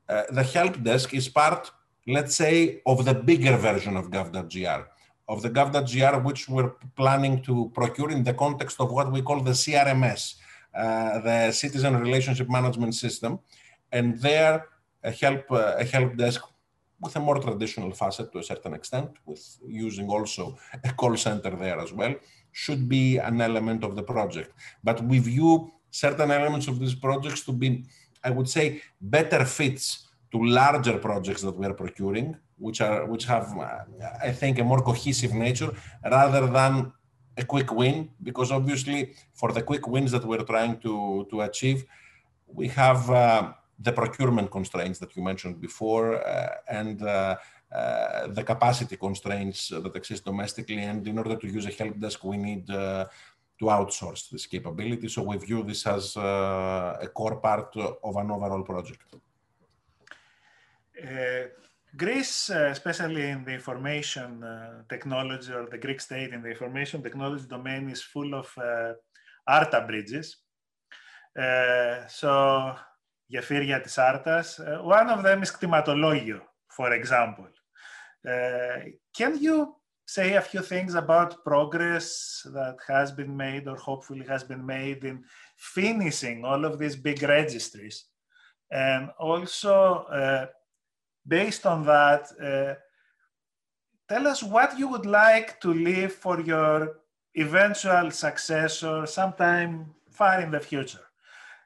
uh, the help desk is part, let's say, of the bigger version of gov.gr of the gov.gr, which we're planning to procure in the context of what we call the CRMS, the Citizen Relationship Management System. And there, a help, uh, a help desk with a more traditional facet to a certain extent, with using also a call center there as well, should be an element of the project. But we view certain elements of these projects to be, I would say, better fits to larger projects that we are procuring, which are which have, uh, I think, a more cohesive nature rather than a quick win. Because obviously, for the quick wins that we're trying to to achieve, we have uh, the procurement constraints that you mentioned before, uh, and uh, uh, the capacity constraints that exist domestically. And in order to use a help desk, we need uh, to outsource this capability. So we view this as uh, a core part of an overall project. Greece, uh, especially in the information uh, technology or the Greek state in the information technology domain is full of uh, ARTA bridges. so, γεφύρια της Άρτας. one of them is κτηματολόγιο, for example. can you say a few things about progress that has been made or hopefully has been made in finishing all of these big registries? And also, uh, based on that, uh, tell us what you would like to leave for your eventual successor sometime far in the future.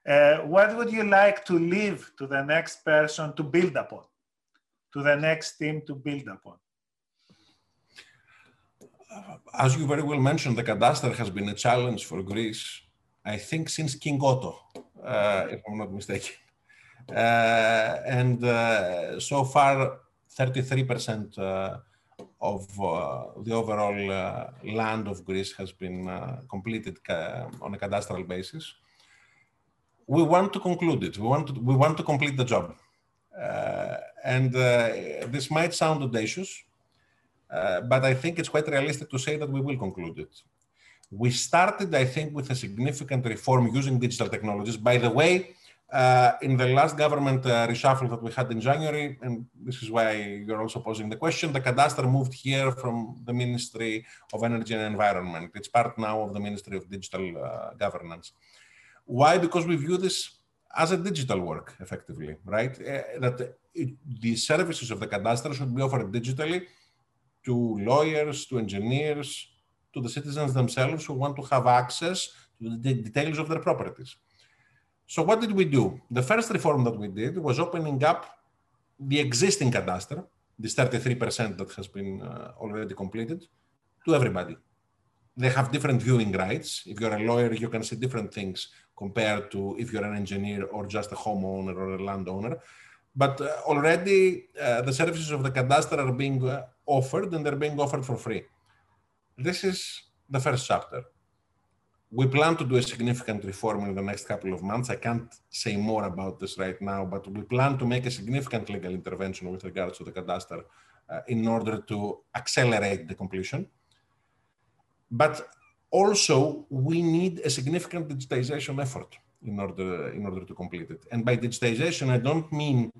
Uh, what would you like to leave to the next person to build upon, to the next team to build upon? As you very well mentioned, the cadastre has been a challenge for Greece, I think, since King Otto, uh, if I'm not mistaken. Uh, and uh, so far, 33% uh, of the overall land of Greece has been completed on a cadastral basis. We want to conclude it. We want to, we want to complete the job. and this might sound audacious, uh, but I think it's quite realistic to say that we will conclude it. We started, I think, with a significant reform using digital technologies. By the way, uh, in the last government uh, reshuffle that we had in January, and this is why you're also posing the question, the cadastre moved here from the Ministry of Energy and Environment. It's part now of the Ministry of Digital uh, Governance. Why? Because we view this as a digital work, effectively, right? Uh, that it, the services of the cadastre should be offered digitally to lawyers, to engineers, to the citizens themselves who want to have access to the details of their properties. So what did we do? The first reform that we did was opening up the existing cadastre, this 33% that has been uh, already completed, to everybody. They have different viewing rights. If you're a lawyer, you can see different things compared to if you're an engineer or just a homeowner or a landowner. But uh, already uh, the services of the cadastre are being uh, offered and they're being offered for free. This is the first chapter we plan to do a significant reform in the next couple of months. I can't say more about this right now, but we plan to make a significant legal intervention with regards to the cadastre uh, in order to accelerate the completion. But also, we need a significant digitization effort in order, in order to complete it. And by digitization, I don't mean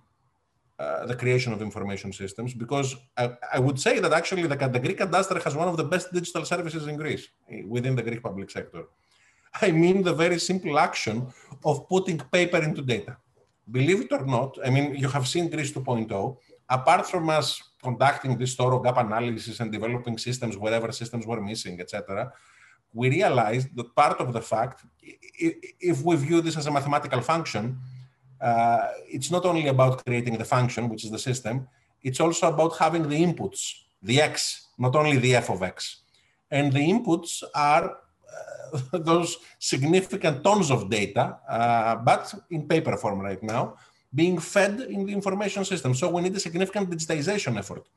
uh, the creation of information systems, because I, I would say that actually the, the Greek cadastre has one of the best digital services in Greece eh, within the Greek public sector. I mean the very simple action of putting paper into data. Believe it or not, I mean, you have seen Greece 2.0. Apart from us conducting this thorough gap analysis and developing systems wherever systems were missing, etc., we realized that part of the fact, if we view this as a mathematical function, uh, it's not only about creating the function, which is the system, it's also about having the inputs, the x, not only the f of x. And the inputs are those significant tons of data, uh, but in paper form right now, being fed in the information system. So we need a significant digitization effort.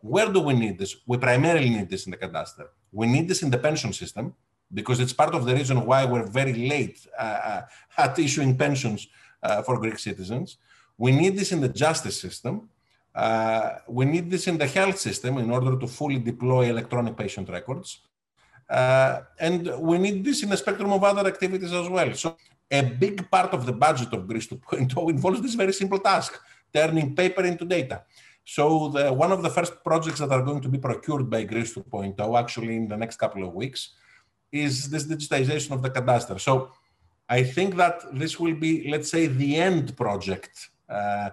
Where do we need this? We primarily need this in the cadastre. We need this in the pension system because it's part of the reason why we're very late uh, uh at issuing pensions uh, for Greek citizens. We need this in the justice system. Uh, we need this in the health system in order to fully deploy electronic patient records. Uh, and we need this in a spectrum of other activities as well. So a big part of the budget of Greece 2.0 involves this very simple task, turning paper into data. So the, one of the first projects that are going to be procured by Greece 2.0, actually in the next couple of weeks, is this digitization of the cadastre. So I think that this will be, let's say, the end project uh,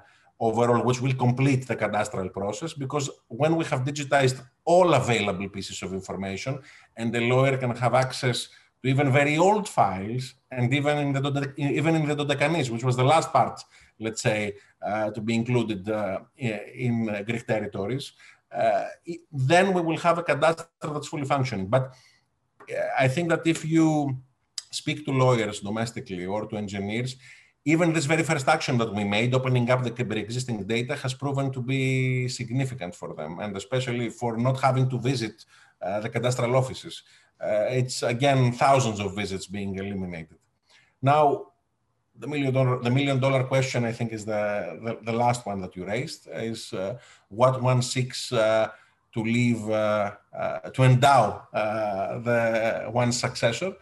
overall, which will complete the cadastral process, because when we have digitized all available pieces of information and the lawyer can have access to even very old files and even in the, even in the Dodecanese, which was the last part, let's say, uh, to be included uh, in uh, Greek territories, uh, then we will have a cadastre that's fully functioning. But uh, I think that if you speak to lawyers domestically or to engineers, even this very first action that we made, opening up the pre-existing data, has proven to be significant for them, and especially for not having to visit uh, the cadastral offices. Uh, it's again thousands of visits being eliminated. Now, the million dollar the million dollar question, I think, is the the, the last one that you raised is uh, what one seeks uh, to leave uh, uh, to endow the one's successor.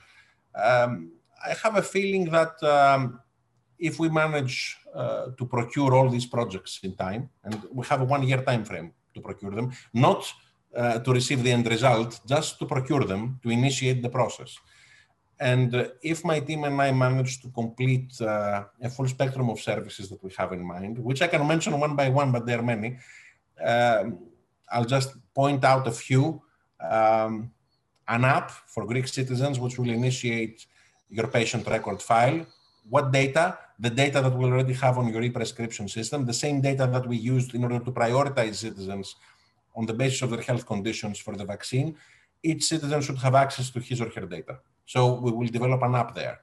Um, I have a feeling that. Um, if we manage uh, to procure all these projects in time, and we have a one-year time frame to procure them, not uh, to receive the end result, just to procure them, to initiate the process. And uh, if my team and I manage to complete uh, a full spectrum of services that we have in mind, which I can mention one by one, but there are many, um, I'll just point out a few. Um, an app for Greek citizens, which will initiate your patient record file. What data? The data that we already have on your e-prescription system, the same data that we used in order to prioritize citizens on the basis of their health conditions for the vaccine, each citizen should have access to his or her data. So we will develop an app there.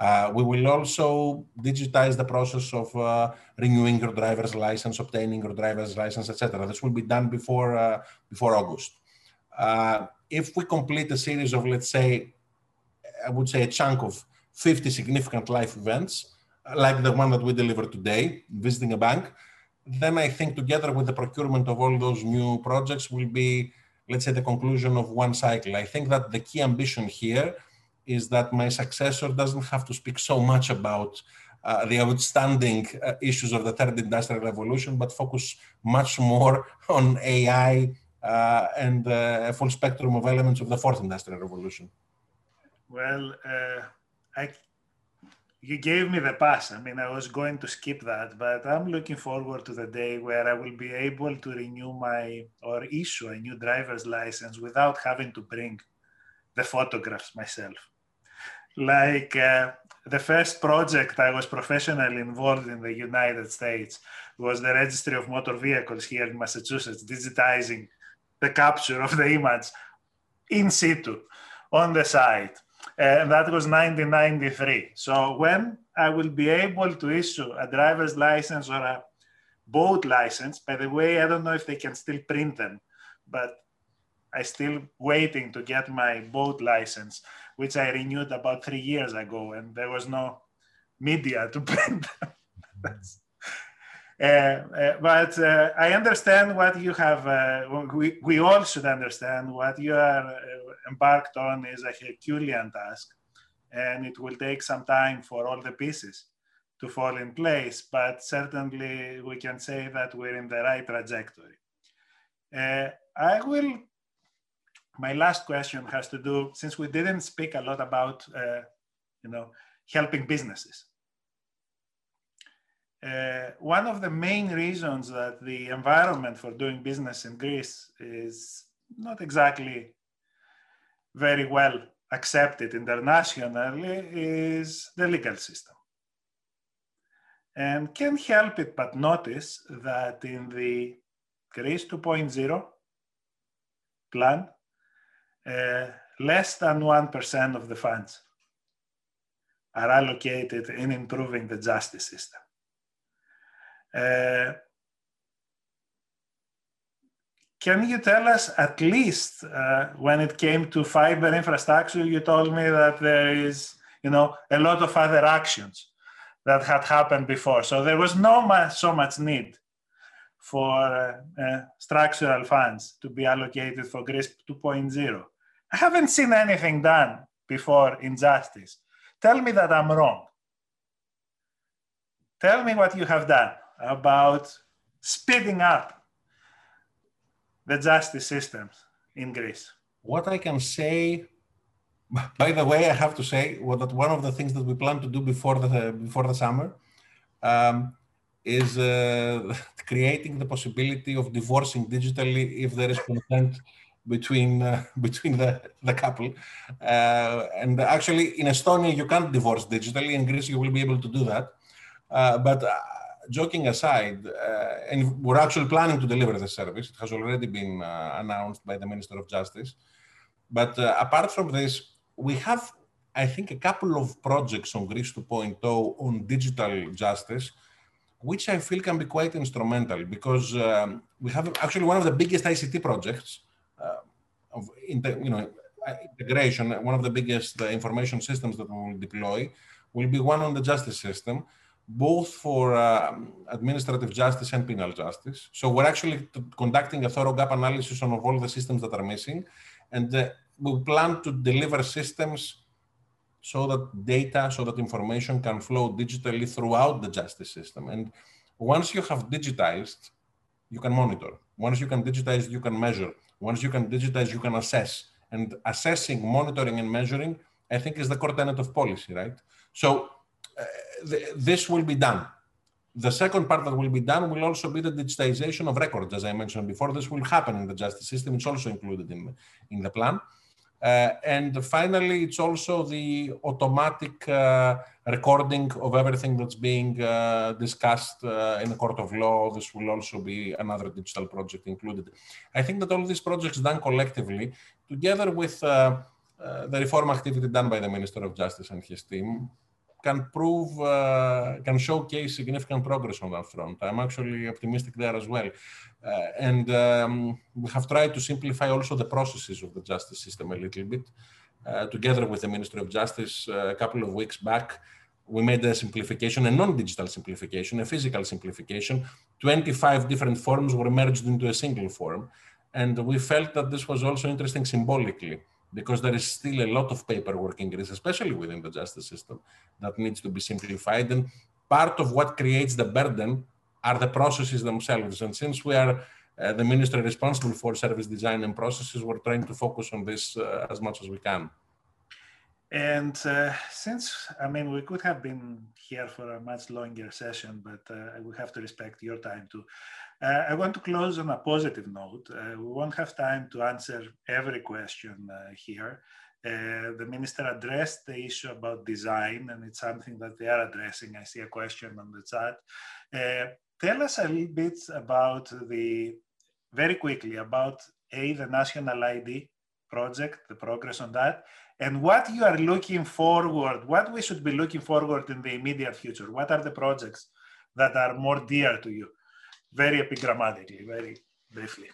Uh, we will also digitize the process of uh, renewing your driver's license, obtaining your driver's license, etc. This will be done before uh, before August. Uh, if we complete a series of, let's say, I would say a chunk of 50 significant life events, like the one that we deliver today, visiting a bank, then I think together with the procurement of all those new projects will be, let's say, the conclusion of one cycle. I think that the key ambition here is that my successor doesn't have to speak so much about uh, the outstanding uh, issues of the third industrial revolution, but focus much more on AI uh, and uh, a full spectrum of elements of the fourth industrial revolution. Well, uh, I you gave me the pass. I mean, I was going to skip that, but I'm looking forward to the day where I will be able to renew my or issue a new driver's license without having to bring the photographs myself. Like uh, the first project I was professionally involved in the United States was the Registry of Motor Vehicles here in Massachusetts, digitizing the capture of the image in situ on the site Uh, and that was 1993. So when I will be able to issue a driver's license or a boat license, by the way, I don't know if they can still print them, but I still waiting to get my boat license, which I renewed about three years ago, and there was no media to print them. Uh, uh, but uh, I understand what you have, we, we all should understand what you are embarked on is a Herculean task, and it will take some time for all the pieces to fall in place, but certainly we can say that we're in the right trajectory. Uh, I will, my last question has to do, since we didn't speak a lot about, uh, you know, helping businesses. Uh, one of the main reasons that the environment for doing business in Greece is not exactly very well accepted internationally is the legal system. And can't help it but notice that in the Greece 2.0 plan, uh, less than 1% of the funds are allocated in improving the justice system. Can you tell us at least uh, when it came to fiber infrastructure, you told me that there is, you know, a lot of other actions that had happened before. So there was no much, so much need for uh, uh, structural funds to be allocated for Greece 2.0. I haven't seen anything done before in justice. Tell me that I'm wrong. Tell me what you have done about speeding up the justice systems in Greece? What I can say, by the way, I have to say well, that one of the things that we plan to do before the before the summer um, is uh, creating the possibility of divorcing digitally if there is consent between uh, between the, the couple. Uh, and actually, in Estonia, you can't divorce digitally. In Greece, you will be able to do that. Uh, but uh, joking aside, uh, and we're actually planning to deliver the service. It has already been uh, announced by the Minister of Justice. But apart from this, we have, I think, a couple of projects on Greece 2.0 on digital justice which I feel can be quite instrumental because um, we have actually one of the biggest ICT projects uh, of you know integration. One of the biggest uh, information systems that we will deploy will be one on the justice system, both for uh, administrative justice and penal justice. So we're actually conducting a thorough gap analysis on all the systems that are missing, and uh, we plan to deliver systems so that data, so that information can flow digitally throughout the justice system. And once you have digitized, you can monitor. Once you can digitize, you can measure. Once you can digitize, you can assess. And assessing, monitoring, and measuring, I think, is the core tenet of policy, right? So uh, th this will be done. The second part that will be done will also be the digitization of records, as I mentioned before. This will happen in the justice system. It's also included in, in the plan. Uh, and finally, it's also the automatic uh, recording of everything that's being uh, discussed uh, in the court of law. This will also be another digital project included. I think that all these projects done collectively, together with uh, uh, the reform activity done by the Minister of Justice and his team, can prove, uh, can showcase significant progress on that front. I'm actually optimistic there as well. Uh, and um, we have tried to simplify also the processes of the justice system a little bit. Uh, together with the Ministry of Justice, uh, a couple of weeks back, we made a simplification, a non-digital simplification, a physical simplification. 25 different forms were merged into a single form. And we felt that this was also interesting symbolically because there is still a lot of paperwork in Greece, especially within the justice system, that needs to be simplified. And part of what creates the burden are the processes themselves. And since we are uh, the ministry responsible for service design and processes, we're trying to focus on this uh, as much as we can. And uh, since, I mean, we could have been here for a much longer session, but uh, we have to respect your time too. Uh, I want to close on a positive note. Uh, we won't have time to answer every question uh, here. Uh, the minister addressed the issue about design, and it's something that they are addressing. I see a question on the chat. Uh, tell us a little bit about the, very quickly, about A, the national ID project, the progress on that, and what you are looking forward, what we should be looking forward in the immediate future. What are the projects that are more dear to you? Very epigrammatically, very briefly.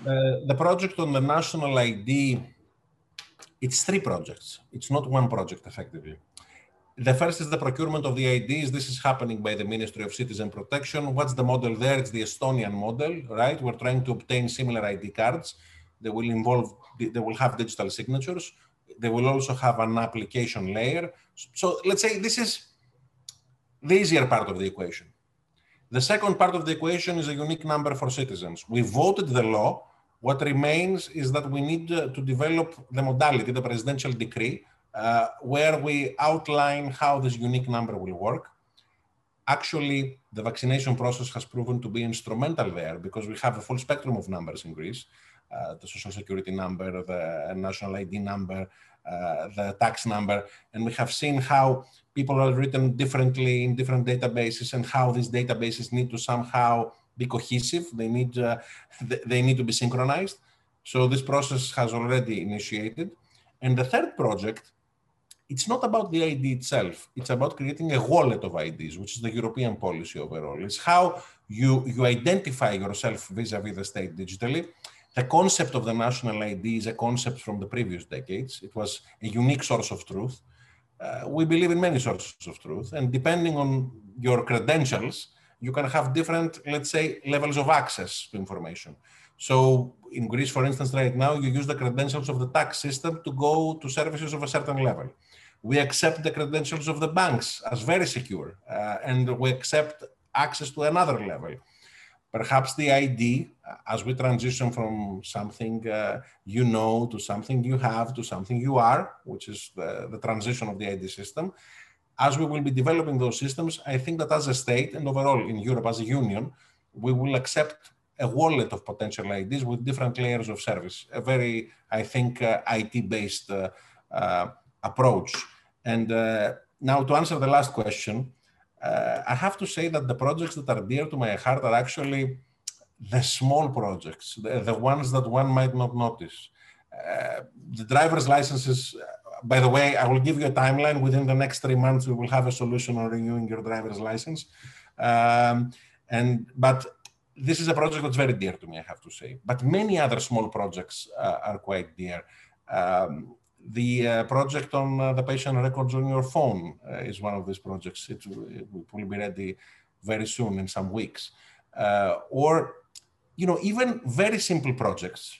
Uh, the project on the national ID, it's three projects. It's not one project, effectively. The first is the procurement of the IDs. This is happening by the Ministry of Citizen Protection. What's the model there? It's the Estonian model, right? We're trying to obtain similar ID cards. They will involve, they will have digital signatures. They will also have an application layer. So let's say this is the easier part of the equation. The second part of the equation is a unique number for citizens. We voted the law. What remains is that we need to develop the modality, the presidential decree, uh, where we outline how this unique number will work. Actually, the vaccination process has proven to be instrumental there because we have a full spectrum of numbers in Greece. Uh, the social security number, the national ID number, the tax number, and we have seen how people are written differently in different databases and how these databases need to somehow be cohesive. They need, uh, they need to be synchronized. So this process has already initiated. And the third project, it's not about the ID itself. It's about creating a wallet of IDs, which is the European policy overall. It's how you, you identify yourself vis-a-vis -vis the state digitally. The concept of the national ID is a concept from the previous decades. It was a unique source of truth uh, we believe in many sources of truth. And depending on your credentials, you can have different, let's say, levels of access to information. So in Greece, for instance, right now, you use the credentials of the tax system to go to services of a certain level. We accept the credentials of the banks as very secure, uh, and we accept access to another level. Perhaps the ID, as we transition from something uh, you know to something you have to something you are, which is the, the transition of the ID system, as we will be developing those systems, I think that as a state and overall in Europe as a union, we will accept a wallet of potential IDs with different layers of service, a very, I think, uh, IT-based uh, uh, approach. And uh, now to answer the last question, uh, I have to say that the projects that are dear to my heart are actually the small projects, the, the ones that one might not notice. Uh, the driver's licenses, by the way, I will give you a timeline. Within the next three months, we will have a solution on renewing your driver's license. Um, and but this is a project that's very dear to me, I have to say. But many other small projects uh, are quite dear. Um, the uh, project on uh, the patient records on your phone uh, is one of these projects. It, it, will be ready very soon in some weeks. Or, you know, even very simple projects.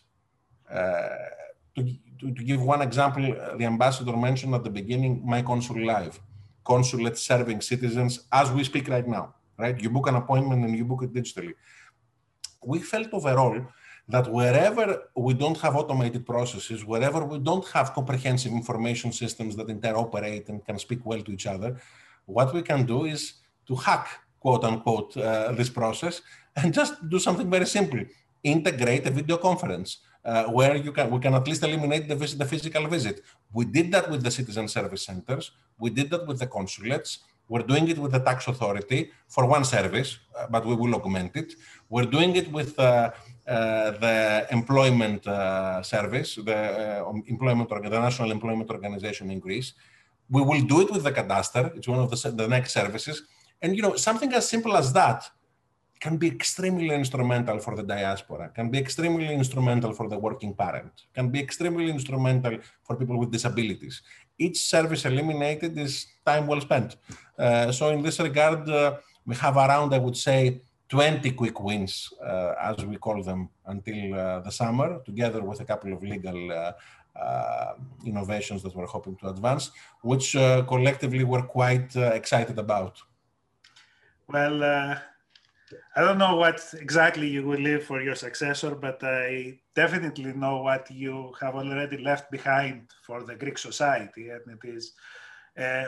To, to, to, give one example, the ambassador mentioned at the beginning, My Consul Live, consulate serving citizens as we speak right now, right? You book an appointment and you book it digitally. We felt overall that wherever we don't have automated processes, wherever we don't have comprehensive information systems that interoperate and can speak well to each other, what we can do is to hack, quote unquote, uh, this process and just do something very simple. Integrate a video conference uh, where you can we can at least eliminate the, visit, the physical visit. We did that with the citizen service centers. We did that with the consulates. We're doing it with the tax authority for one service, uh, but we will augment it. We're doing it with uh, uh, the employment uh, service, the uh, employment, the National Employment Organization in Greece. We will do it with the cadastre. It's one of the, the next services. And you know, something as simple as that can be extremely instrumental for the diaspora, can be extremely instrumental for the working parent, can be extremely instrumental for people with disabilities. Each service eliminated is time well spent. Uh, so in this regard, uh, we have around, I would say, 20 quick wins, uh, as we call them, until uh, the summer, together with a couple of legal uh, uh innovations that we're hoping to advance, which collectively we're quite excited about. Well, I don't know what exactly you will leave for your successor, but I definitely know what you have already left behind for the Greek society. And it is uh,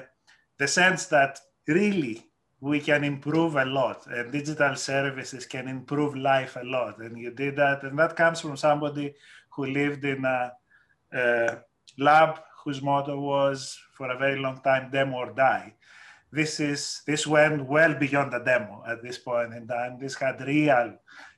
the sense that really we can improve a lot and digital services can improve life a lot and you did that and that comes from somebody who lived in a, a lab whose motto was for a very long time demo or die this is this went well beyond the demo at this point in time this had real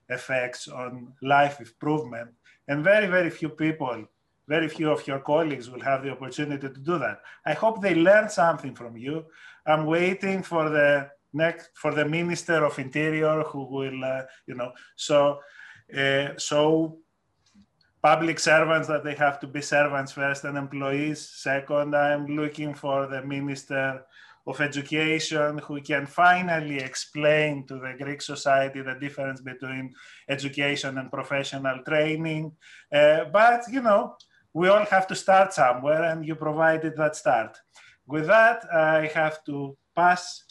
effects on life improvement and very very few people very few of your colleagues will have the opportunity to do that i hope they learn something from you I'm waiting for the next for the Minister of Interior who will, uh, you know, so uh, so public servants that they have to be servants first and employees second. I'm looking for the Minister of Education who can finally explain to the Greek society the difference between education and professional training. Uh, but you know, we all have to start somewhere, and you provided that start. With that, I have to pass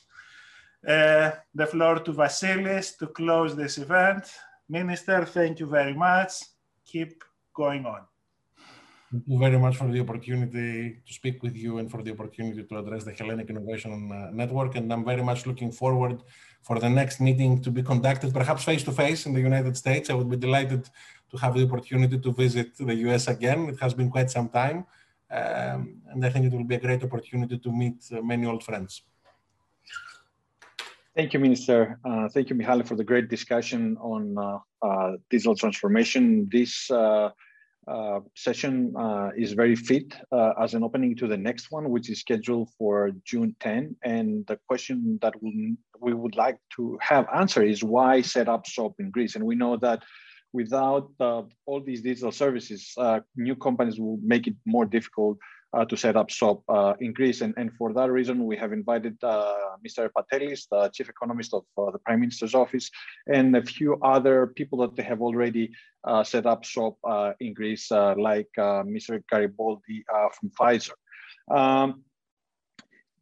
uh, the floor to Vasilis to close this event. Minister, thank you very much. Keep going on. Thank you very much for the opportunity to speak with you and for the opportunity to address the Hellenic Innovation uh, Network. And I'm very much looking forward for the next meeting to be conducted, perhaps face to face in the United States. I would be delighted to have the opportunity to visit the US again. It has been quite some time. Um, and I think it will be a great opportunity to meet uh, many old friends. Thank you, Minister. Uh, thank you, Mihaly, for the great discussion on uh, uh digital transformation. This uh, uh, session is very fit as an opening to the next one, which is scheduled for June 10. And the question that we, we would like to have answer is why set up SOP in Greece? And we know that without uh, all these digital services, uh, new companies will make it more difficult uh, to set up SOP uh, in Greece. And, and for that reason, we have invited uh, Mr. Patelis, the chief economist of uh, the Prime Minister's office, and a few other people that they have already set up SOP in Greece, like Mr. Garibaldi from Pfizer. Um,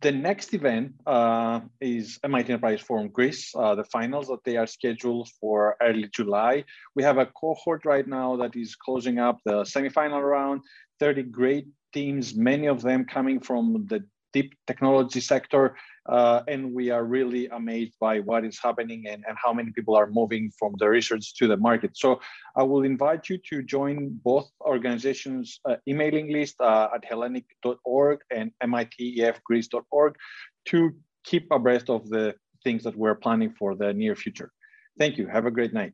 the next event uh, is MIT Enterprise Forum Greece, uh, the finals that they are scheduled for early July. We have a cohort right now that is closing up the semifinal round, 30 great teams, many of them coming from the deep technology sector. Uh, and we are really amazed by what is happening and, and how many people are moving from the research to the market. So I will invite you to join both organizations' uh, emailing list uh, at hellenic.org and mitefgreece.org to keep abreast of the things that we're planning for the near future. Thank you. Have a great night.